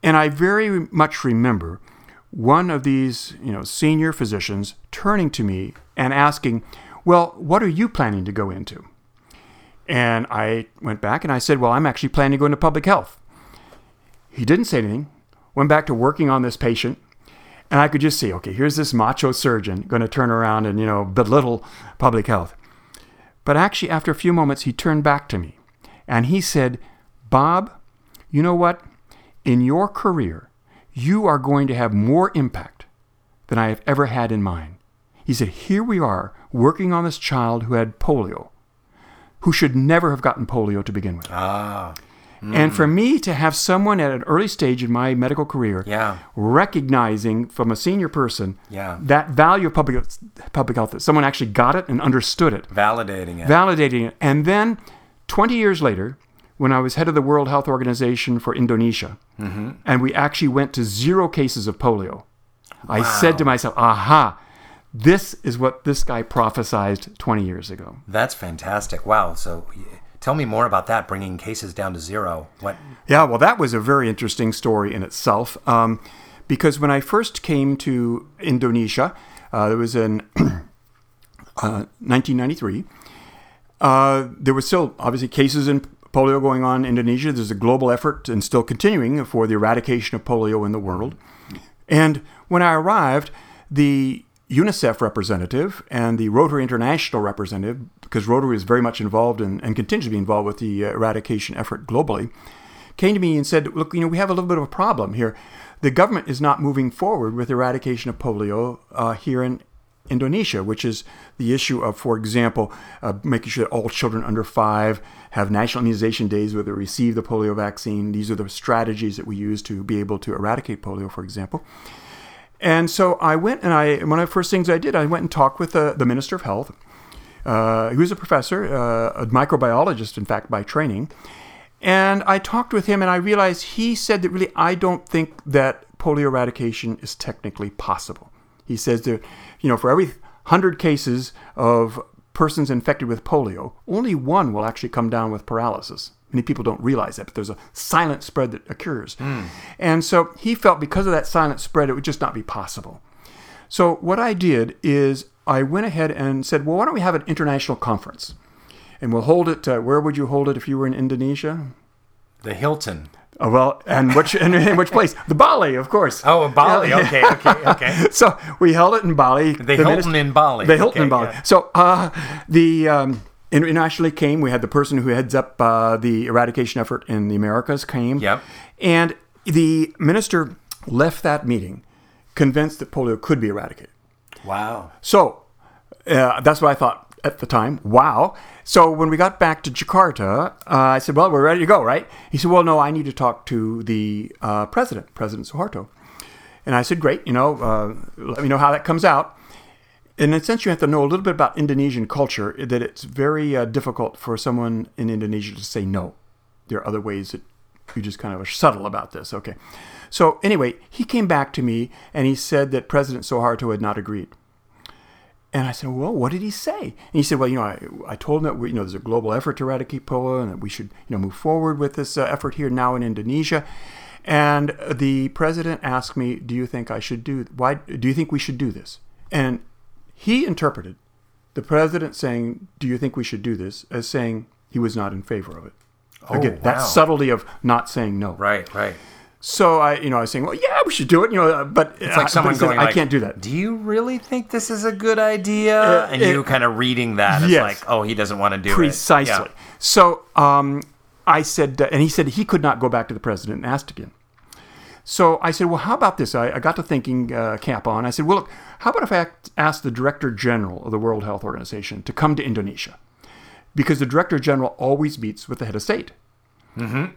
And I very much remember one of these you know senior physicians turning to me and asking, "Well, what are you planning to go into?" And I went back and I said, Well, I'm actually planning to go into public health. He didn't say anything, went back to working on this patient. And I could just see, okay, here's this macho surgeon going to turn around and, you know, belittle public health. But actually, after a few moments, he turned back to me and he said, Bob, you know what? In your career, you are going to have more impact than I have ever had in mine. He said, Here we are working on this child who had polio who should never have gotten polio to begin with. Ah. And for mm. me to have someone at an early stage in my medical career Yeah. recognizing from a senior person Yeah. that value of public, public health, that someone actually got it and understood it, Validating it. validating it. And then 20 years later, when I was head of the World Health Organization for Indonesia, mm-hmm. and we actually went to zero cases of polio, I said to myself, aha, this is what this guy prophesized 20 years ago. That's fantastic. Wow. So tell me more about that, bringing cases down to zero. What? Yeah, well, that was a very interesting story in itself. Um, because when I first came to Indonesia, uh, it was in uh, 1993. Uh, there were still obviously cases in polio going on in Indonesia. There's a global effort and still continuing for the eradication of polio in the world. And when I arrived, the UNICEF representative and the Rotary International representative, because Rotary is very much involved in, and continues to be involved with the uh, eradication effort globally, came to me and said, Look, you know, we have a little bit of a problem here. The government is not moving forward with eradication of polio uh, here in Indonesia, which is the issue of, for example, uh, making sure that all children under five have national immunization days where they receive the polio vaccine. These are the strategies that we use to be able to eradicate polio, for example. And so I went and I, one of the first things I did, I went and talked with the, the Minister of Health. Uh, he was a professor, uh, a microbiologist, in fact, by training. And I talked with him and I realized he said that really I don't think that polio eradication is technically possible. He says that, you know, for every 100 cases of persons infected with polio, only one will actually come down with paralysis. Many people don't realize that, but there's a silent spread that occurs. And so he felt because of that silent spread, it would just not be possible. So what I did is I went ahead and said, well, why don't we have an international conference? And we'll hold it. Uh, where would you hold it if you were in Indonesia? The Hilton. Oh, well, and which and in which place? The Bali, of course. Oh, Bali. Okay, okay, okay. So we held it in Bali. The Hilton minister- in Bali. The Hilton Okay, in Bali. yeah. So uh, the um, internationally came. We had the person who heads up uh, the eradication effort in the Americas came. Yep. And the minister left that meeting convinced that polio could be eradicated. Wow. So uh, that's what I thought at the time. Wow. So when we got back to Jakarta, uh, I said, "Well, we're ready to go, right?" He said, "Well, no, I need to talk to the uh, president, President Suharto." And I said, great, you know, uh, let me know how that comes out. In a sense, you have to know a little bit about Indonesian culture, that it's very uh, difficult for someone in Indonesia to say no. There are other ways that you just kind of are subtle about this. Okay. So, anyway, he came back to me and he said that President Suharto had not agreed. And I said, well, what did he say? And he said, well, you know, I, I told him that we, you know there's a global effort to eradicate polio and that we should you know move forward with this uh, effort here now in Indonesia. And the president asked me, do you think I should do why do you think we should do this? And he interpreted the president saying, do you think we should do this as saying he was not in favor of it. Again, wow. that subtlety of not saying no. Right, right. So I, you know, I was saying, well, yeah, we should do it, you know, uh, but It's like someone going, I like, can't do that. Do you really think this is a good idea? and you kind of reading that as Yes. like, oh, he doesn't want to do Precisely. it. Yeah. So um, I said, uh, and he said he could not go back to the president and ask again. So I said, well, how about this? I, I got to thinking, uh, cap on. I said, well, look, how about if I ask the director general of the World Health Organization to come to Indonesia? Because the director general always meets with the head of state.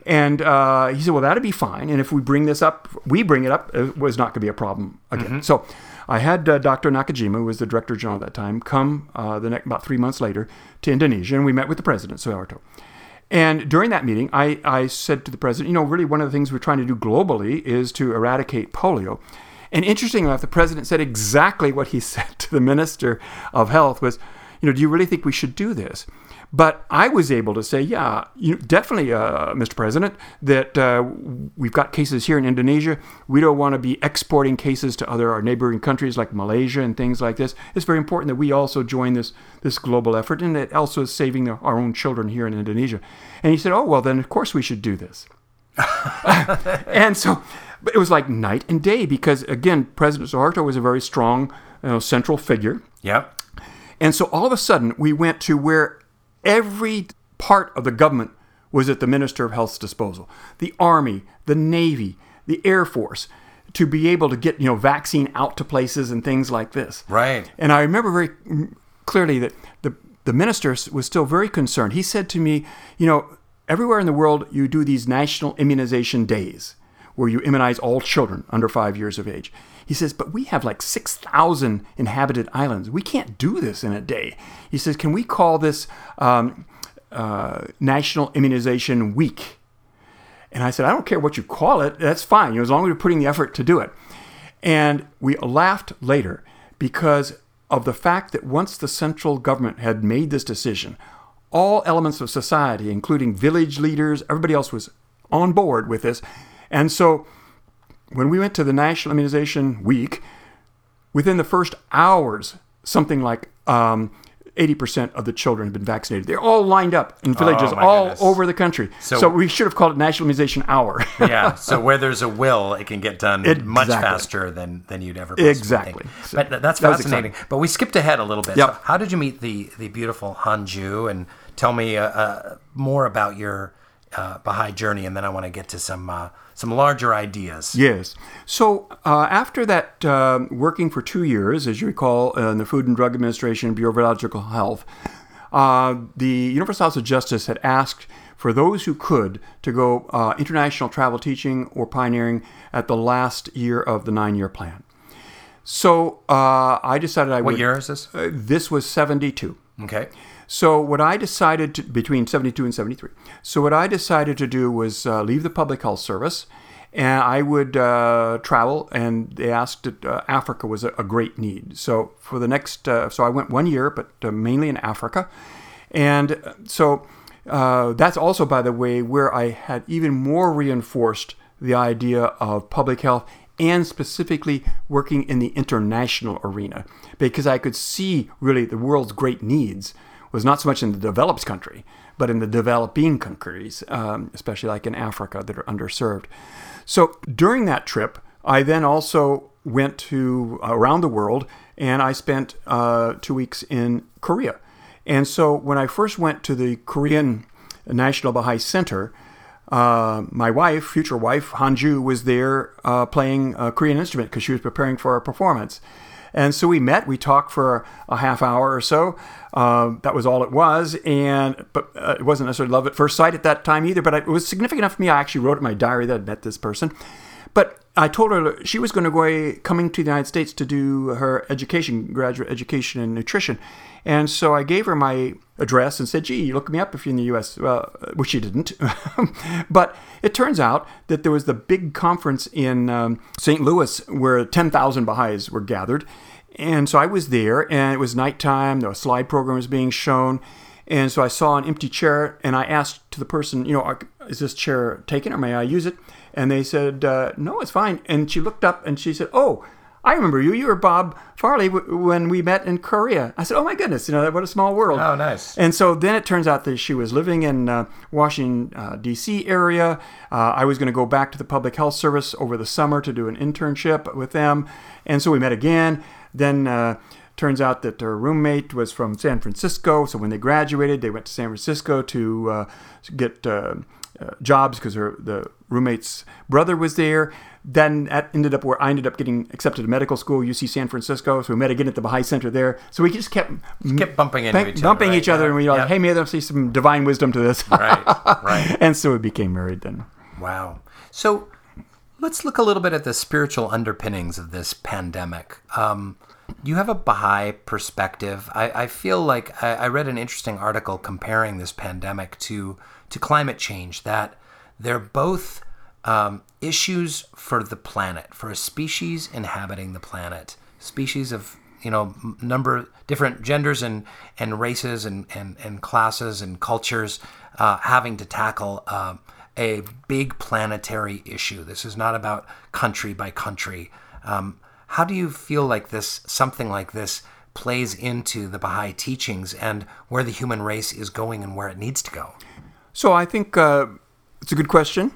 And uh, he said, well, that'd be fine. And if we bring this up, we bring it up, it was not going to be a problem again. So I had uh, Dr. Nakajima, who was the director general at that time, come uh, the next, about three months later to Indonesia, and we met with the president, Suharto. And during that meeting, I, I said to the president, you know, really one of the things we're trying to do globally is to eradicate polio. And interestingly enough, the president said exactly what he said to the minister of health was, you know, do you really think we should do this? But I was able to say, yeah, you definitely, uh, Mr. President, that uh, we've got cases here in Indonesia. We don't want to be exporting cases to other our neighboring countries like Malaysia and things like this. It's very important that we also join this this global effort, and it also is saving the, our own children here in Indonesia. And he said, oh well, then of course we should do this. and so but it was like night and day because again, President Suharto was a very strong you know, central figure. Yep. And so all of a sudden, we went to where every part of the government was at the Minister of Health's disposal the Army, the Navy, the Air Force to be able to get you know vaccine out to places and things like this. Right. And I remember very clearly that the the minister was still very concerned. He said to me, you know, everywhere in the world you do these national immunization days where you immunize all children under 5 years of age. He says, but we have like 6,000 inhabited islands. We can't do this in a day. He says, can we call this um, uh, National Immunization Week? And I said, I don't care what you call it. That's fine, you know, as long as you're putting the effort to do it. And we laughed later because of the fact that once the central government had made this decision, all elements of society, including village leaders, everybody else was on board with this. And so when we went to the National Immunization Week, within the first hours, something like um, 80% of the children had been vaccinated. They're all lined up in villages Oh, all goodness. over the country. So- So, we should have called it National Immunization Hour. yeah. So where there's a will, it can get done much faster than than you'd ever Exactly. So But th- that's that fascinating. But we skipped ahead a little bit. Yep. So how did you meet the the beautiful Hanju? And tell me uh, uh, more about your uh, Baha'i journey, and then I want to get to some uh, some larger ideas. Yes. So uh, after that, um working for two years, as you recall, uh, in the Food and Drug Administration, Bureau of Radiological Health, uh, the Universal House of Justice had asked for those who could to go uh, international travel teaching or pioneering at the last year of the nine-year plan. So uh, I decided I What would. year is this? This was 72. Okay. So what I decided to, between 72 and 73. So what I decided to do was uh, leave the public health service, and I would uh, travel. And they asked that uh, Africa was a, a great need. So for the next, uh, so I went one year, but uh, mainly in Africa, and uh, so uh, that's also, by the way, where I had even more reinforced the idea of public health and specifically working in the international arena because I could see really the world's great needs was not so much in the developed country, but in the developing countries, um, especially like in Africa that are underserved. So during that trip, I then also went to around the world and I spent uh, two weeks in Korea. And so when I first went to the Korean National Baha'i Center, uh, my wife, future wife, Hanju, was there uh, playing a Korean instrument because she was preparing for a performance. And so we met. We talked for a half hour or so. Uh, that was all it was. And but uh, it wasn't necessarily love at first sight at that time either. But it was significant enough for me. I actually wrote in my diary that I met this person. But I told her she was going to go coming to the United States to do her education, graduate education in nutrition. And so I gave her my address and said, gee, you look me up if you're in the U.S., well, which she didn't. but it turns out that there was the big conference in um, St. Louis where 10,000 Baha'is were gathered. And so I was there, and it was nighttime. The slide program was being shown. And so I saw an empty chair, and I asked to the person, you know, is this chair taken or may I use it? And they said, uh, no, it's fine. And she looked up and she said, oh, I remember you. You were Bob Farley w- when we met in Korea. I said, "Oh my goodness, you know what a small world." Oh, nice. And so then it turns out that she was living in uh, Washington uh, D.C. area. Uh, I was going to go back to the Public Health Service over the summer to do an internship with them, and so we met again. Then uh, turns out that her roommate was from San Francisco. So when they graduated, they went to San Francisco to uh, get uh, jobs because her the roommate's brother was there then that ended up where I ended up getting accepted to medical school, UC San Francisco. So we met again at the Baha'i Center there. So we just kept, kept bumping into each bumping other, each other, and we were like, "Hey, maybe there's some divine wisdom to this." right, right. and so we became married then. Wow. So let's look a little bit at the spiritual underpinnings of this pandemic. Um, you have a Baha'i perspective. I, I feel like I, I read an interesting article comparing this pandemic to to climate change. That they're both um, issues for the planet, for a species inhabiting the planet, species of you know number different genders and and races and and, and classes and cultures uh, having to tackle uh, a big planetary issue. This is not about country by country. Um, how do you feel like this something like this plays into the Baha'i teachings and where the human race is going and where it needs to go? So I think uh, it's a good question.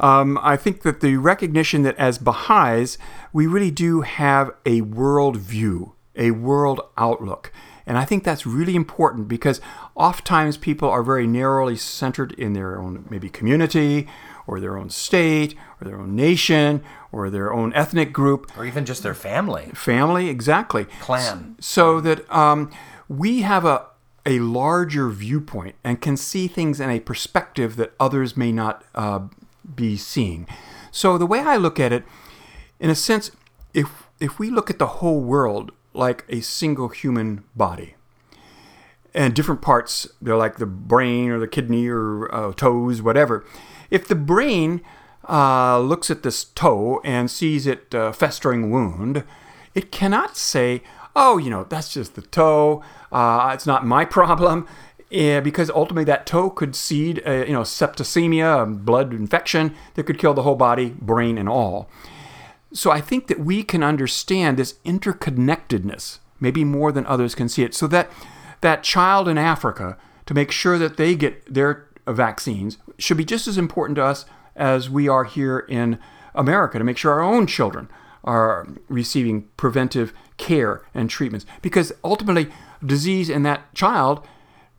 Um, I think that the recognition that as Baha'is, we really do have a world view, a world outlook. And I think that's really important because oftentimes people are very narrowly centered in their own maybe community or their own state or their own nation or their own ethnic group. Or even just their family. Family, exactly. Clan. So that um, we have a, a larger viewpoint and can see things in a perspective that others may not uh, be seeing. So the way I look at it, in a sense, if if we look at the whole world like a single human body, and different parts, they're like the brain or the kidney or uh, toes, whatever. If the brain uh, looks at this toe and sees it uh, festering wound, it cannot say, "Oh, you know, that's just the toe. Uh, it's not my problem." Yeah, because ultimately that toe could seed, a, you know, septicemia, a blood infection that could kill the whole body, brain and all. So I think that we can understand this interconnectedness, maybe more than others can see it. So that that child in Africa, to make sure that they get their vaccines, should be just as important to us as we are here in America to make sure our own children are receiving preventive care and treatments. Because ultimately, disease in that child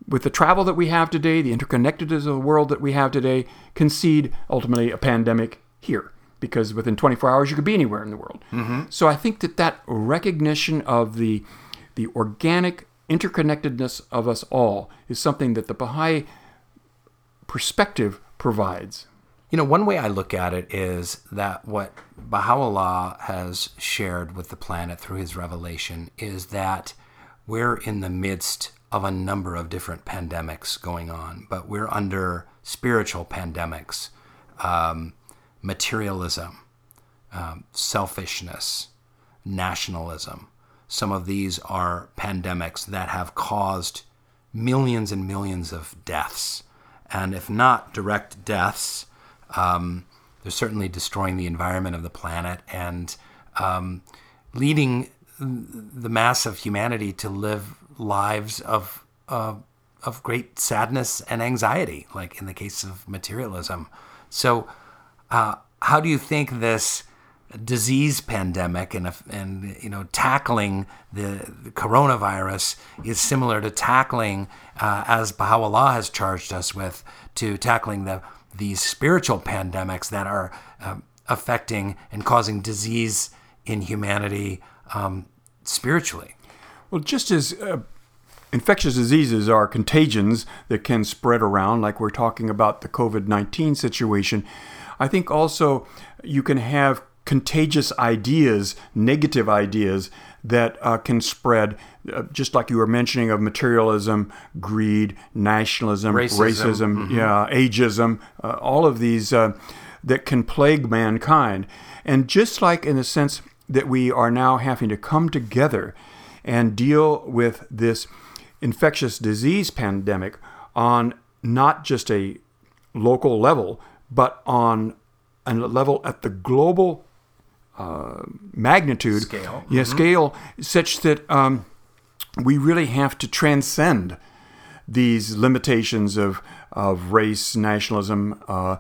with the travel that we have today, the interconnectedness of the world that we have today, concede ultimately a pandemic here because within 24 hours you could be anywhere in the world. Mm-hmm. So I think that that recognition of the the organic interconnectedness of us all is something that the Baha'i perspective provides. You know, one way I look at it is that what Baha'u'llah has shared with the planet through his revelation is that we're in the midst of a number of different pandemics going on, but we're under spiritual pandemics, um, materialism, um, selfishness, nationalism. Some of these are pandemics that have caused millions and millions of deaths. And if not direct deaths, um, they're certainly destroying the environment of the planet and um, leading the mass of humanity to live lives of uh, of great sadness and anxiety, like in the case of materialism. So, uh, how do you think this disease pandemic and and you know tackling the, the coronavirus is similar to tackling, uh, as Baha'u'llah has charged us with, to tackling the these spiritual pandemics that are uh, affecting and causing disease in humanity um, spiritually? Well, just as uh, infectious diseases are contagions that can spread around, like we're talking about the COVID 19 situation, I think also you can have contagious ideas, negative ideas that uh, can spread, uh, just like you were mentioning of materialism, greed, nationalism, Racism. racism, yeah, ageism, uh, all of these uh, that can plague mankind. And just like in the sense that we are now having to come together and deal with this infectious disease pandemic on not just a local level, but on a level at the global uh, magnitude, Scale. yeah, scale, such that um, we really have to transcend these limitations of of race, nationalism, uh,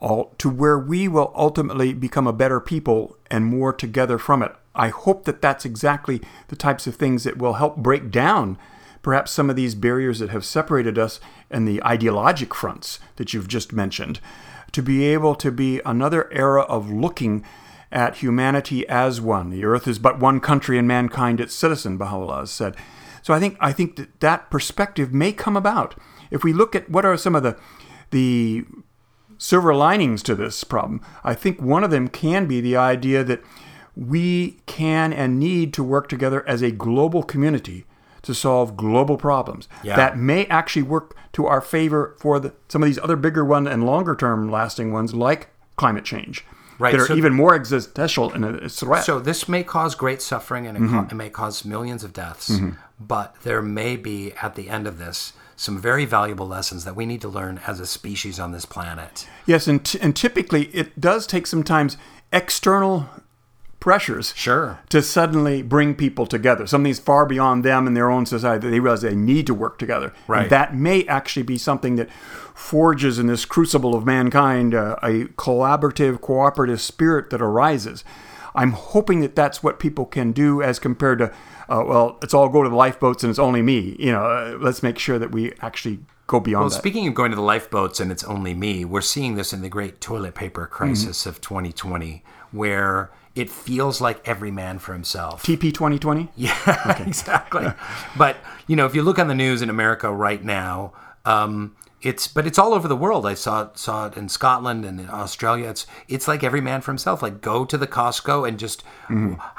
all, to where we will ultimately become a better people and more together from it. I hope that that's exactly the types of things that will help break down perhaps some of these barriers that have separated us and the ideologic fronts that you've just mentioned, to be able to be another era of looking at humanity as one. The earth is but one country and mankind its citizen, Baha'u'llah has said. So I think I think that that perspective may come about if we look at what are some of the the silver linings to this problem. I think one of them can be the idea that we can and need to work together as a global community to solve global problems. Yeah. That may actually work to our favor for the, some of these other bigger one and longer term lasting ones like climate change. Right, That are so- even more existential in a threat. So this may cause great suffering and it, Mm-hmm. co- it may cause millions of deaths, but there may be at the end of this some very valuable lessons that we need to learn as a species on this planet. yes, and, t- and typically it does take sometimes external pressures Sure. to suddenly bring people together. Something's far beyond them and their own society that they realize they need to work together. Right. And that may actually be something that forges in this crucible of mankind uh, a collaborative, cooperative spirit that arises. I'm hoping that that's what people can do as compared to, uh, well, it's all go to the lifeboats and it's only me. You know, uh, let's make sure that we actually go beyond Well, that. speaking of going to the lifeboats and it's only me, we're seeing this in the great toilet paper crisis Mm-hmm. of 2020, where it feels like every man for himself. TP 2020? Yeah, exactly. But you know, if you look on the news in America right now, um, it's but it's all over the world. I saw saw it in Scotland and in Australia. It's it's like every man for himself. Like go to the Costco and just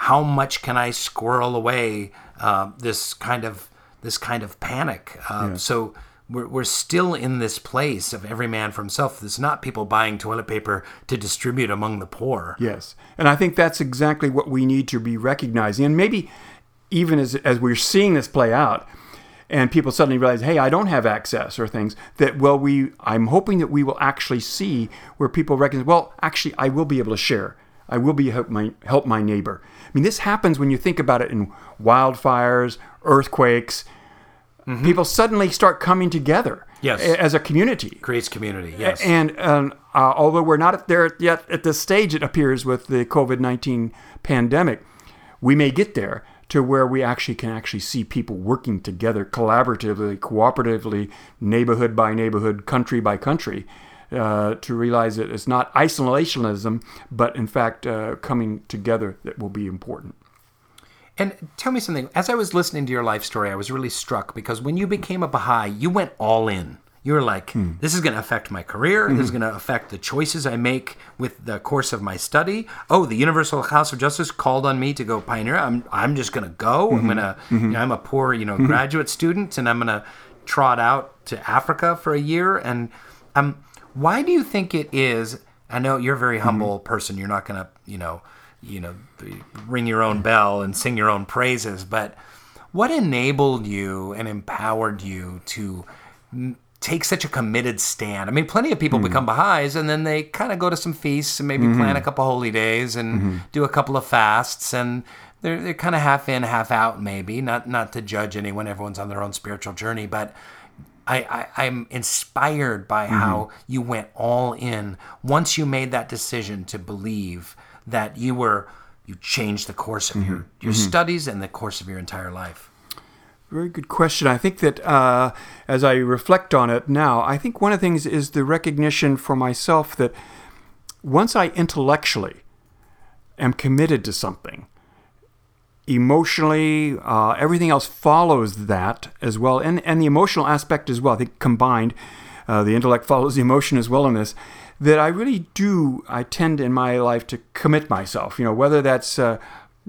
how much can I squirrel away uh, this kind of this kind of panic. Uh, So. We're, we're still in this place of every man for himself. There's not people buying toilet paper to distribute among the poor. Yes. And I think that's exactly what we need to be recognizing. And maybe even as, as we're seeing this play out, and people suddenly realize, hey, I don't have access or things, that, well, we, I'm hoping that we will actually see where people recognize, well, actually, I will be able to share. I will be help my, help my neighbor. I mean, this happens when you think about it in wildfires, earthquakes. People suddenly start coming together Yes. as a community. Creates community. Yes. And um, uh, although we're not there yet at this stage, it appears with the COVID nineteen pandemic, we may get there to where we actually can actually see people working together collaboratively, cooperatively, neighborhood by neighborhood, country by country, uh, to realize that it's not isolationism, but in fact uh, coming together that will be important. And tell me something. As I was listening to your life story, I was really struck because when you became a Baha'i, you went all in. You were like, hmm. this is going to affect my career. This is hmm. going to affect the choices I make with the course of my study. Oh, the Universal House of Justice called on me to go pioneer. I'm, I'm just going to go. I'm mm-hmm. going to, mm-hmm. you know, I'm a poor, you know, mm-hmm. graduate student and I'm going to trot out to Africa for a year. And um, why do you think it is? I know you're a very hmm. humble person. You're not going to, you know, you know, ring your own bell and sing your own praises. But what enabled you and empowered you to take such a committed stand? I mean, plenty of people hmm. become Baha'is and then they kind of go to some feasts and maybe plan mm-hmm. a couple holy days and mm-hmm. do a couple of fasts and they're, they're kind of half in, half out, maybe. Not not to judge anyone. Everyone's on their own spiritual journey, but. I, I, I'm inspired by mm-hmm. how you went all in once you made that decision to believe that you were you changed the course of your, your studies and the course of your entire life. Very good question. I think that uh, as I reflect on it now, I think one of the things is the recognition for myself that once I intellectually am committed to something, emotionally, uh, everything else follows that as well, and and the emotional aspect as well. I think combined, uh, the intellect follows the emotion as well in this. That I really do. I tend in my life to commit myself. You know, whether that's uh,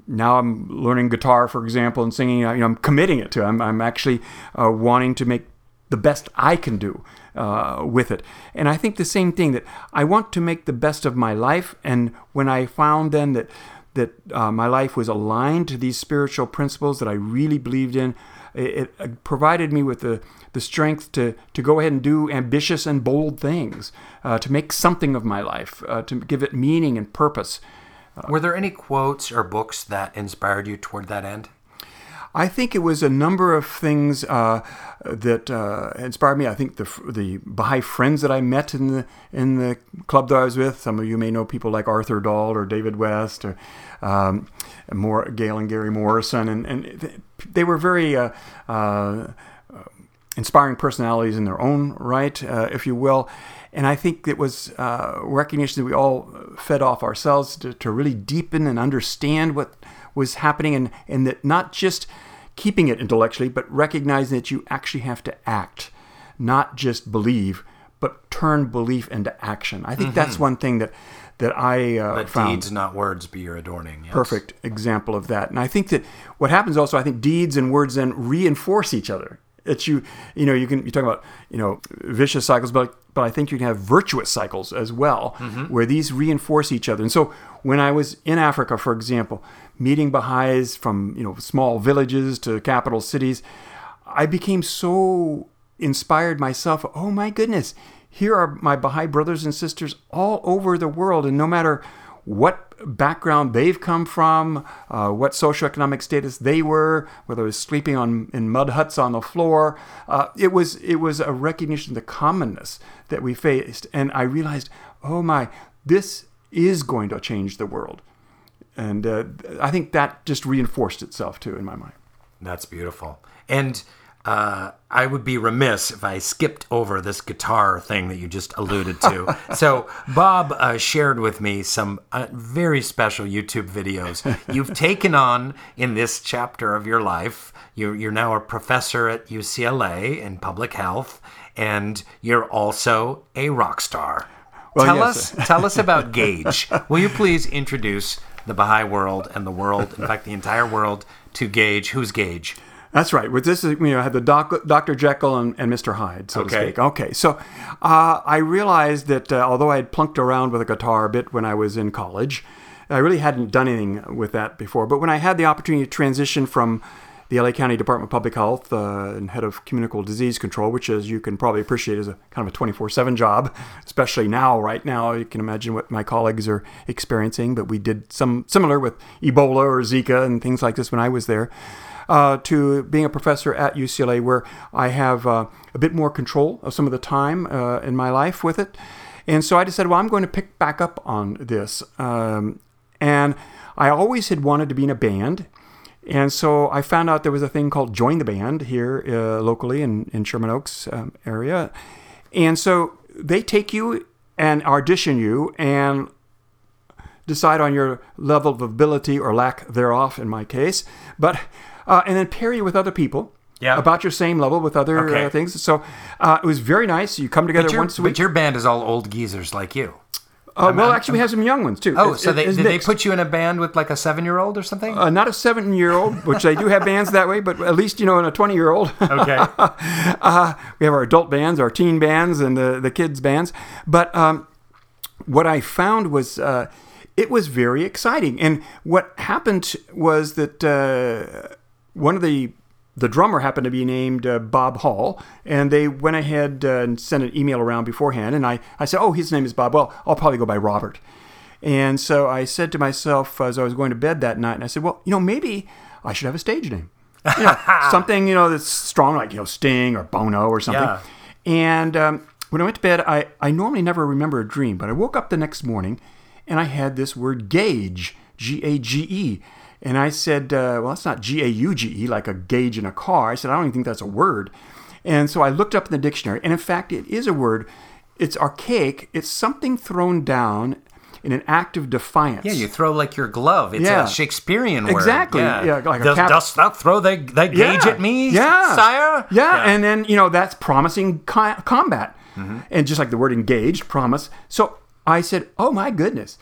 now I'm learning guitar, for example, and singing. uh, You know, I'm committing it to. I'm, I'm actually uh, wanting to make the best I can do uh, with it. And I think the same thing that I want to make the best of my life. And when I found then that that uh, my life was aligned to these spiritual principles that I really believed in, it, it provided me with the the strength to to go ahead and do ambitious and bold things, uh, to make something of my life, uh, to give it meaning and purpose. Were there any quotes or books that inspired you toward that end? I think it was a number of things uh, that uh, inspired me. I think the the Baha'i friends that I met in the in the club that I was with. Some of you may know people like Arthur Dahl or David West or um, more Gail and Gary Morrison, and and they were very. Uh, uh, inspiring personalities in their own right, uh, if you will. And I think it was uh, recognition that we all fed off ourselves to, to really deepen and understand what was happening, and, and that not just keeping it intellectually, but recognizing that you actually have to act, not just believe, but turn belief into action. I think that's one thing that that I uh, Let found deeds, not words, be your adorning. Yes. perfect example of that. And I think that what happens also, I think deeds and words then reinforce each other. It's you, you know, you can you talk about you know vicious cycles, but but I think you can have virtuous cycles as well, mm-hmm. where these reinforce each other. And so when I was in Africa, for example, meeting Baha'is from you know small villages to capital cities, I became so inspired myself. Oh my goodness, here are my Baha'i brothers and sisters all over the world, and no matter what background they've come from, uh, what socioeconomic status they were, whether it was sleeping on in mud huts on the floor, uh, it was it was a recognition of the commonness that we faced, and I realized, oh my, this is going to change the world, and uh, I think that just reinforced itself too in my mind. That's beautiful. And uh, I would be remiss if I skipped over this guitar thing that you just alluded to. so, Bob uh, shared with me some uh, very special YouTube videos you've taken on in this chapter of your life. You're, you're now a professor at UCLA in public health, and you're also a rock star. Well, tell yes. us, tell us about Gage. Will you please introduce the Baha'i world and the world, in fact, the entire world, to Gage? Who's Gage? That's right. With this, you know, I had the doc, Dr. Jekyll and, and Mr. Hyde, so Okay. to speak. Okay. So uh, I realized that uh, although I had plunked around with a guitar a bit when I was in college, I really hadn't done anything with that before. But when I had the opportunity to transition from the LA County Department of Public Health uh, and head of communicable disease control, which, as you can probably appreciate, is a kind of a 24 7 job, especially now, right now. You can imagine what my colleagues are experiencing, but we did some similar with Ebola or Zika and things like this when I was there. Uh, to being a professor at UCLA, where I have uh, a bit more control of some of the time uh, in my life with it. And so I decided, well, I'm going to pick back up on this. Um, and I always had wanted to be in a band. And so I found out there was a thing called Join the Band here uh, locally in, in Sherman Oaks um, area. And so they take you and audition you and decide on your level of ability or lack thereof, in my case, but uh, and then pair you with other people. Yeah. About your same level with other Okay. uh, things. So uh, it was very nice. You come together your, once a week. but your band is all old geezers like you. Uh, well, actually, we have some young ones too. Oh, It's- so they, they put you in a band with like a seven year old or something? Uh, not a seven-year-old, which they do have bands that way, but at least you know, in a twenty-year-old, okay. uh, we have our adult bands, our teen bands, and the the kids bands. But um, what I found was uh, it was very exciting, and what happened was that uh, one of the the drummer happened to be named uh, Bob Hall, and they went ahead uh, and sent an email around beforehand. And I, I said, Oh, his name is Bob. Well, I'll probably go by Robert. And so I said to myself as I was going to bed that night, and I said, Well, you know, maybe I should have a stage name. You know, something, you know, that's strong, like, you know, Sting or Bono or something. Yeah. And um, when I went to bed, I, I normally never remember a dream, but I woke up the next morning and I had this word gage, G A G E. And I said, uh, well, that's not G A U G E, like a gauge in a car. I said, I don't even think that's a word. And so I looked up in the dictionary, and in fact, it is a word. It's archaic, it's something thrown down in an act of defiance. Yeah, you throw like your glove. It's Yeah. a Shakespearean word. Exactly. Yeah, like a Does, cap- dost thou throw thy, thy gage at me, yeah. sire? Yeah. and then you know that's promising co- combat, Mm-hmm. and just like the word engaged, promise. So I said, "Oh my goodness,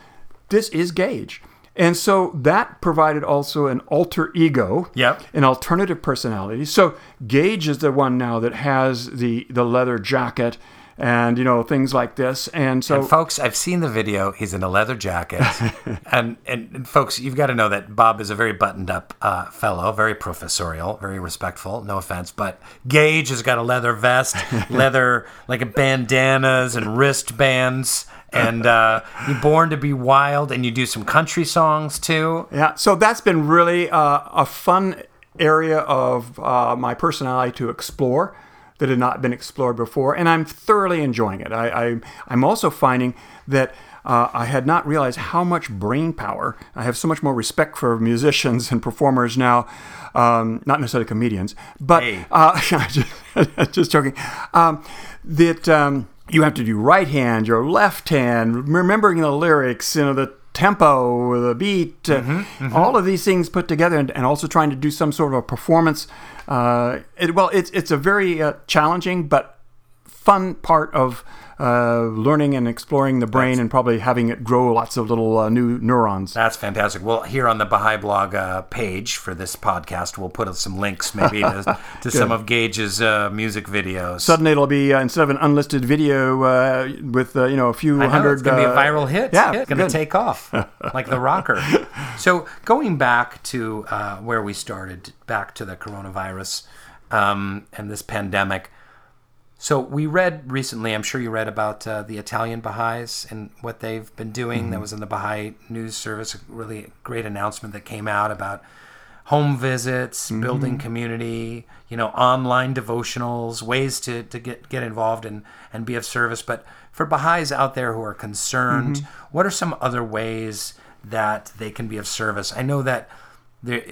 this is Gage." And so that provided also an alter ego, Yep. an alternative personality. So Gage is the one now that has the the leather jacket and you know things like this. And so Folks, I've seen the video. He's in a leather jacket, and, and and folks, you've got to know that Bob is a very buttoned up uh, fellow, very professorial, very respectful. No offense, but Gage has got a leather vest, leather like a bandanas and wristbands, and uh, you're born to be wild, and you do some country songs too. Yeah, so that's been really uh, a fun area of uh, my personality to explore that had not been explored before, and I'm thoroughly enjoying it. I, I I'm also finding that. Uh, I had not realized how much brain power. I have so much more respect for musicians and performers now, um, not necessarily comedians, but Hey. uh, just, just joking. Um, that um, you have to do right hand, your left hand, remembering the lyrics, you know, the tempo, the beat, uh, all of these things put together, and, and also trying to do some sort of a performance. Uh, it, well, it's it's a very uh, challenging but fun part of uh, learning and exploring the brain, and probably having it grow lots of little uh, new neurons. That's fantastic. Well, here on the Baha'i blog uh, page for this podcast, we'll put some links maybe to, to some of Gage's uh, music videos. Suddenly, it'll be uh, instead of an unlisted video uh, with uh, you know a few know, hundred. it's going to be a viral hit. yeah, it's going to take off like the rocker. So going back to uh, where we started, back to the coronavirus um, and this pandemic. So we read recently. I'm sure you read about uh, the Italian Baha'is and what they've been doing. Mm-hmm. That was in the Baha'i News Service. A really great announcement that came out about home visits, Mm-hmm. building community, you know, online devotionals, ways to, to get, get involved and, and be of service. But for Baha'is out there who are concerned, Mm-hmm. what are some other ways that they can be of service? I know that there,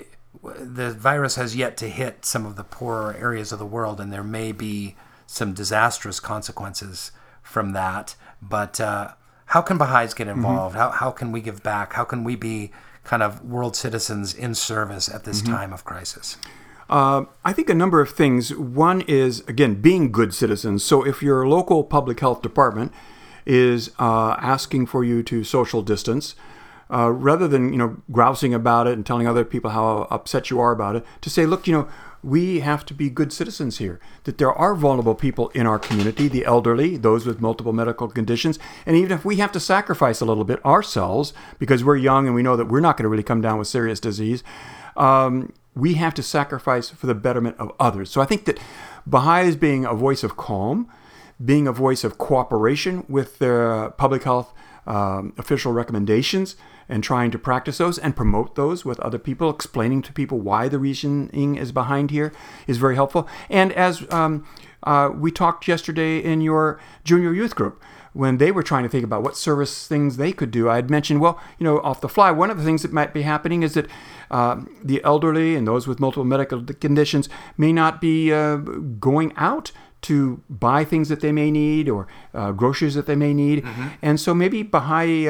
the virus has yet to hit some of the poorer areas of the world, and there may be some disastrous consequences from that. But uh, how can Baha'is get involved? How, how can we give back? How can we be kind of world citizens in service at this time of crisis? Uh, I think a number of things. One is, again, being good citizens. So if your local public health department is uh, asking for you to social distance, uh, rather than you know grousing about it and telling other people how upset you are about it, to say, look, you know, we have to be good citizens here. That there are vulnerable people in our community, the elderly, those with multiple medical conditions, and even if we have to sacrifice a little bit ourselves because we're young and we know that we're not going to really come down with serious disease, um, we have to sacrifice for the betterment of others. So I think that Baha'is being a voice of calm, being a voice of cooperation with their public health um, official recommendations and trying to practice those and promote those with other people, explaining to people why the reasoning is behind here is very helpful. And as um, uh, we talked yesterday in your junior youth group, when they were trying to think about what service things they could do, I had mentioned, well, you know, off the fly, one of the things that might be happening is that uh, the elderly and those with multiple medical conditions may not be uh, going out to buy things that they may need or uh, groceries that they may need. And so maybe Baha'i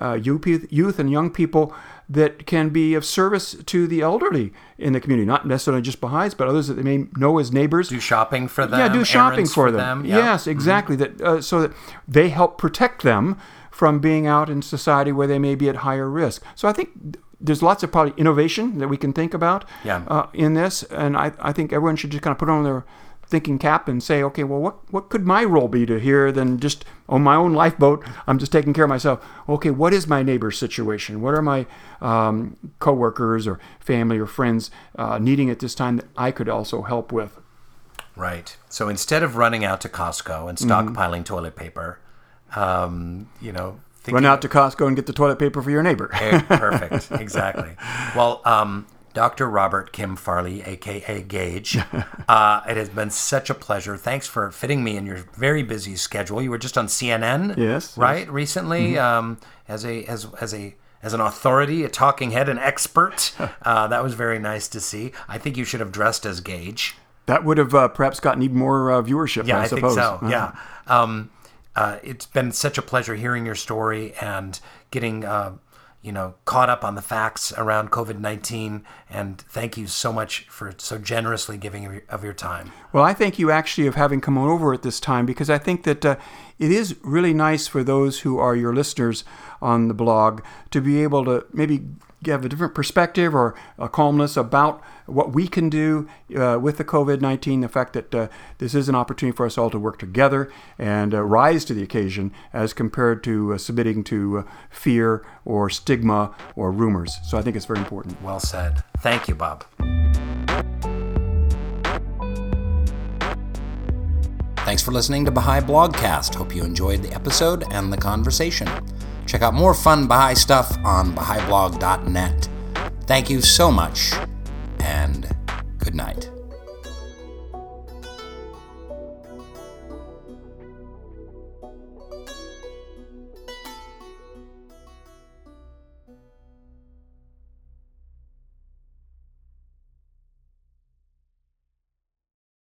uh, youth, youth and young people that can be of service to the elderly in the community, not necessarily just Baha'is, but others that they may know as neighbors. Do shopping for them? yeah, do shopping errands for them. Yeah. Yes, exactly. That uh, so that they help protect them from being out in society where they may be at higher risk. So I think there's lots of probably innovation that we can think about Yeah. uh, in this, and I, I think everyone should just kind of put on their thinking cap and say, okay, well, what what could my role be to here than just on my own lifeboat? I'm just taking care of myself. Okay, what is my neighbor's situation? What are my um, coworkers or family or friends uh, needing at this time that I could also help with? Right. So instead of running out to Costco and Mm-hmm. stockpiling toilet paper, um, you know, thinking, Run out to Costco and get the toilet paper for your neighbor. Perfect. exactly. Well, um, Dr. Robert Kim Farley, aka Gage, uh, it has been such a pleasure. Thanks for fitting me in your very busy schedule. You were just on CNN, Yes, right, recently, um, as a as as a as an authority, a talking head, an expert. Uh, that was very nice to see. I think you should have dressed as Gage. That would have uh, perhaps gotten even more uh, viewership, Yeah, I, I, suppose. think so. Uh-huh. Yeah. Um, uh, it's been such a pleasure hearing your story and getting, uh, you know, caught up on the facts around COVID 19. And thank you so much for so generously giving of your, of your time. Well, I thank you actually of having come over at this time because I think that uh, it is really nice for those who are your listeners on the blog to be able to maybe have a different perspective or a calmness about what we can do uh, with the COVID 19, the fact that uh, this is an opportunity for us all to work together and uh, rise to the occasion as compared to uh, submitting to uh, fear or stigma or rumors. So I think it's very important. Well said. Thank you, Bob. Thanks for listening to Baha'i Blogcast. Hope you enjoyed the episode and the conversation. Check out more fun Baha'i stuff on Baha'iBlog.net. Thank you so much, and good night.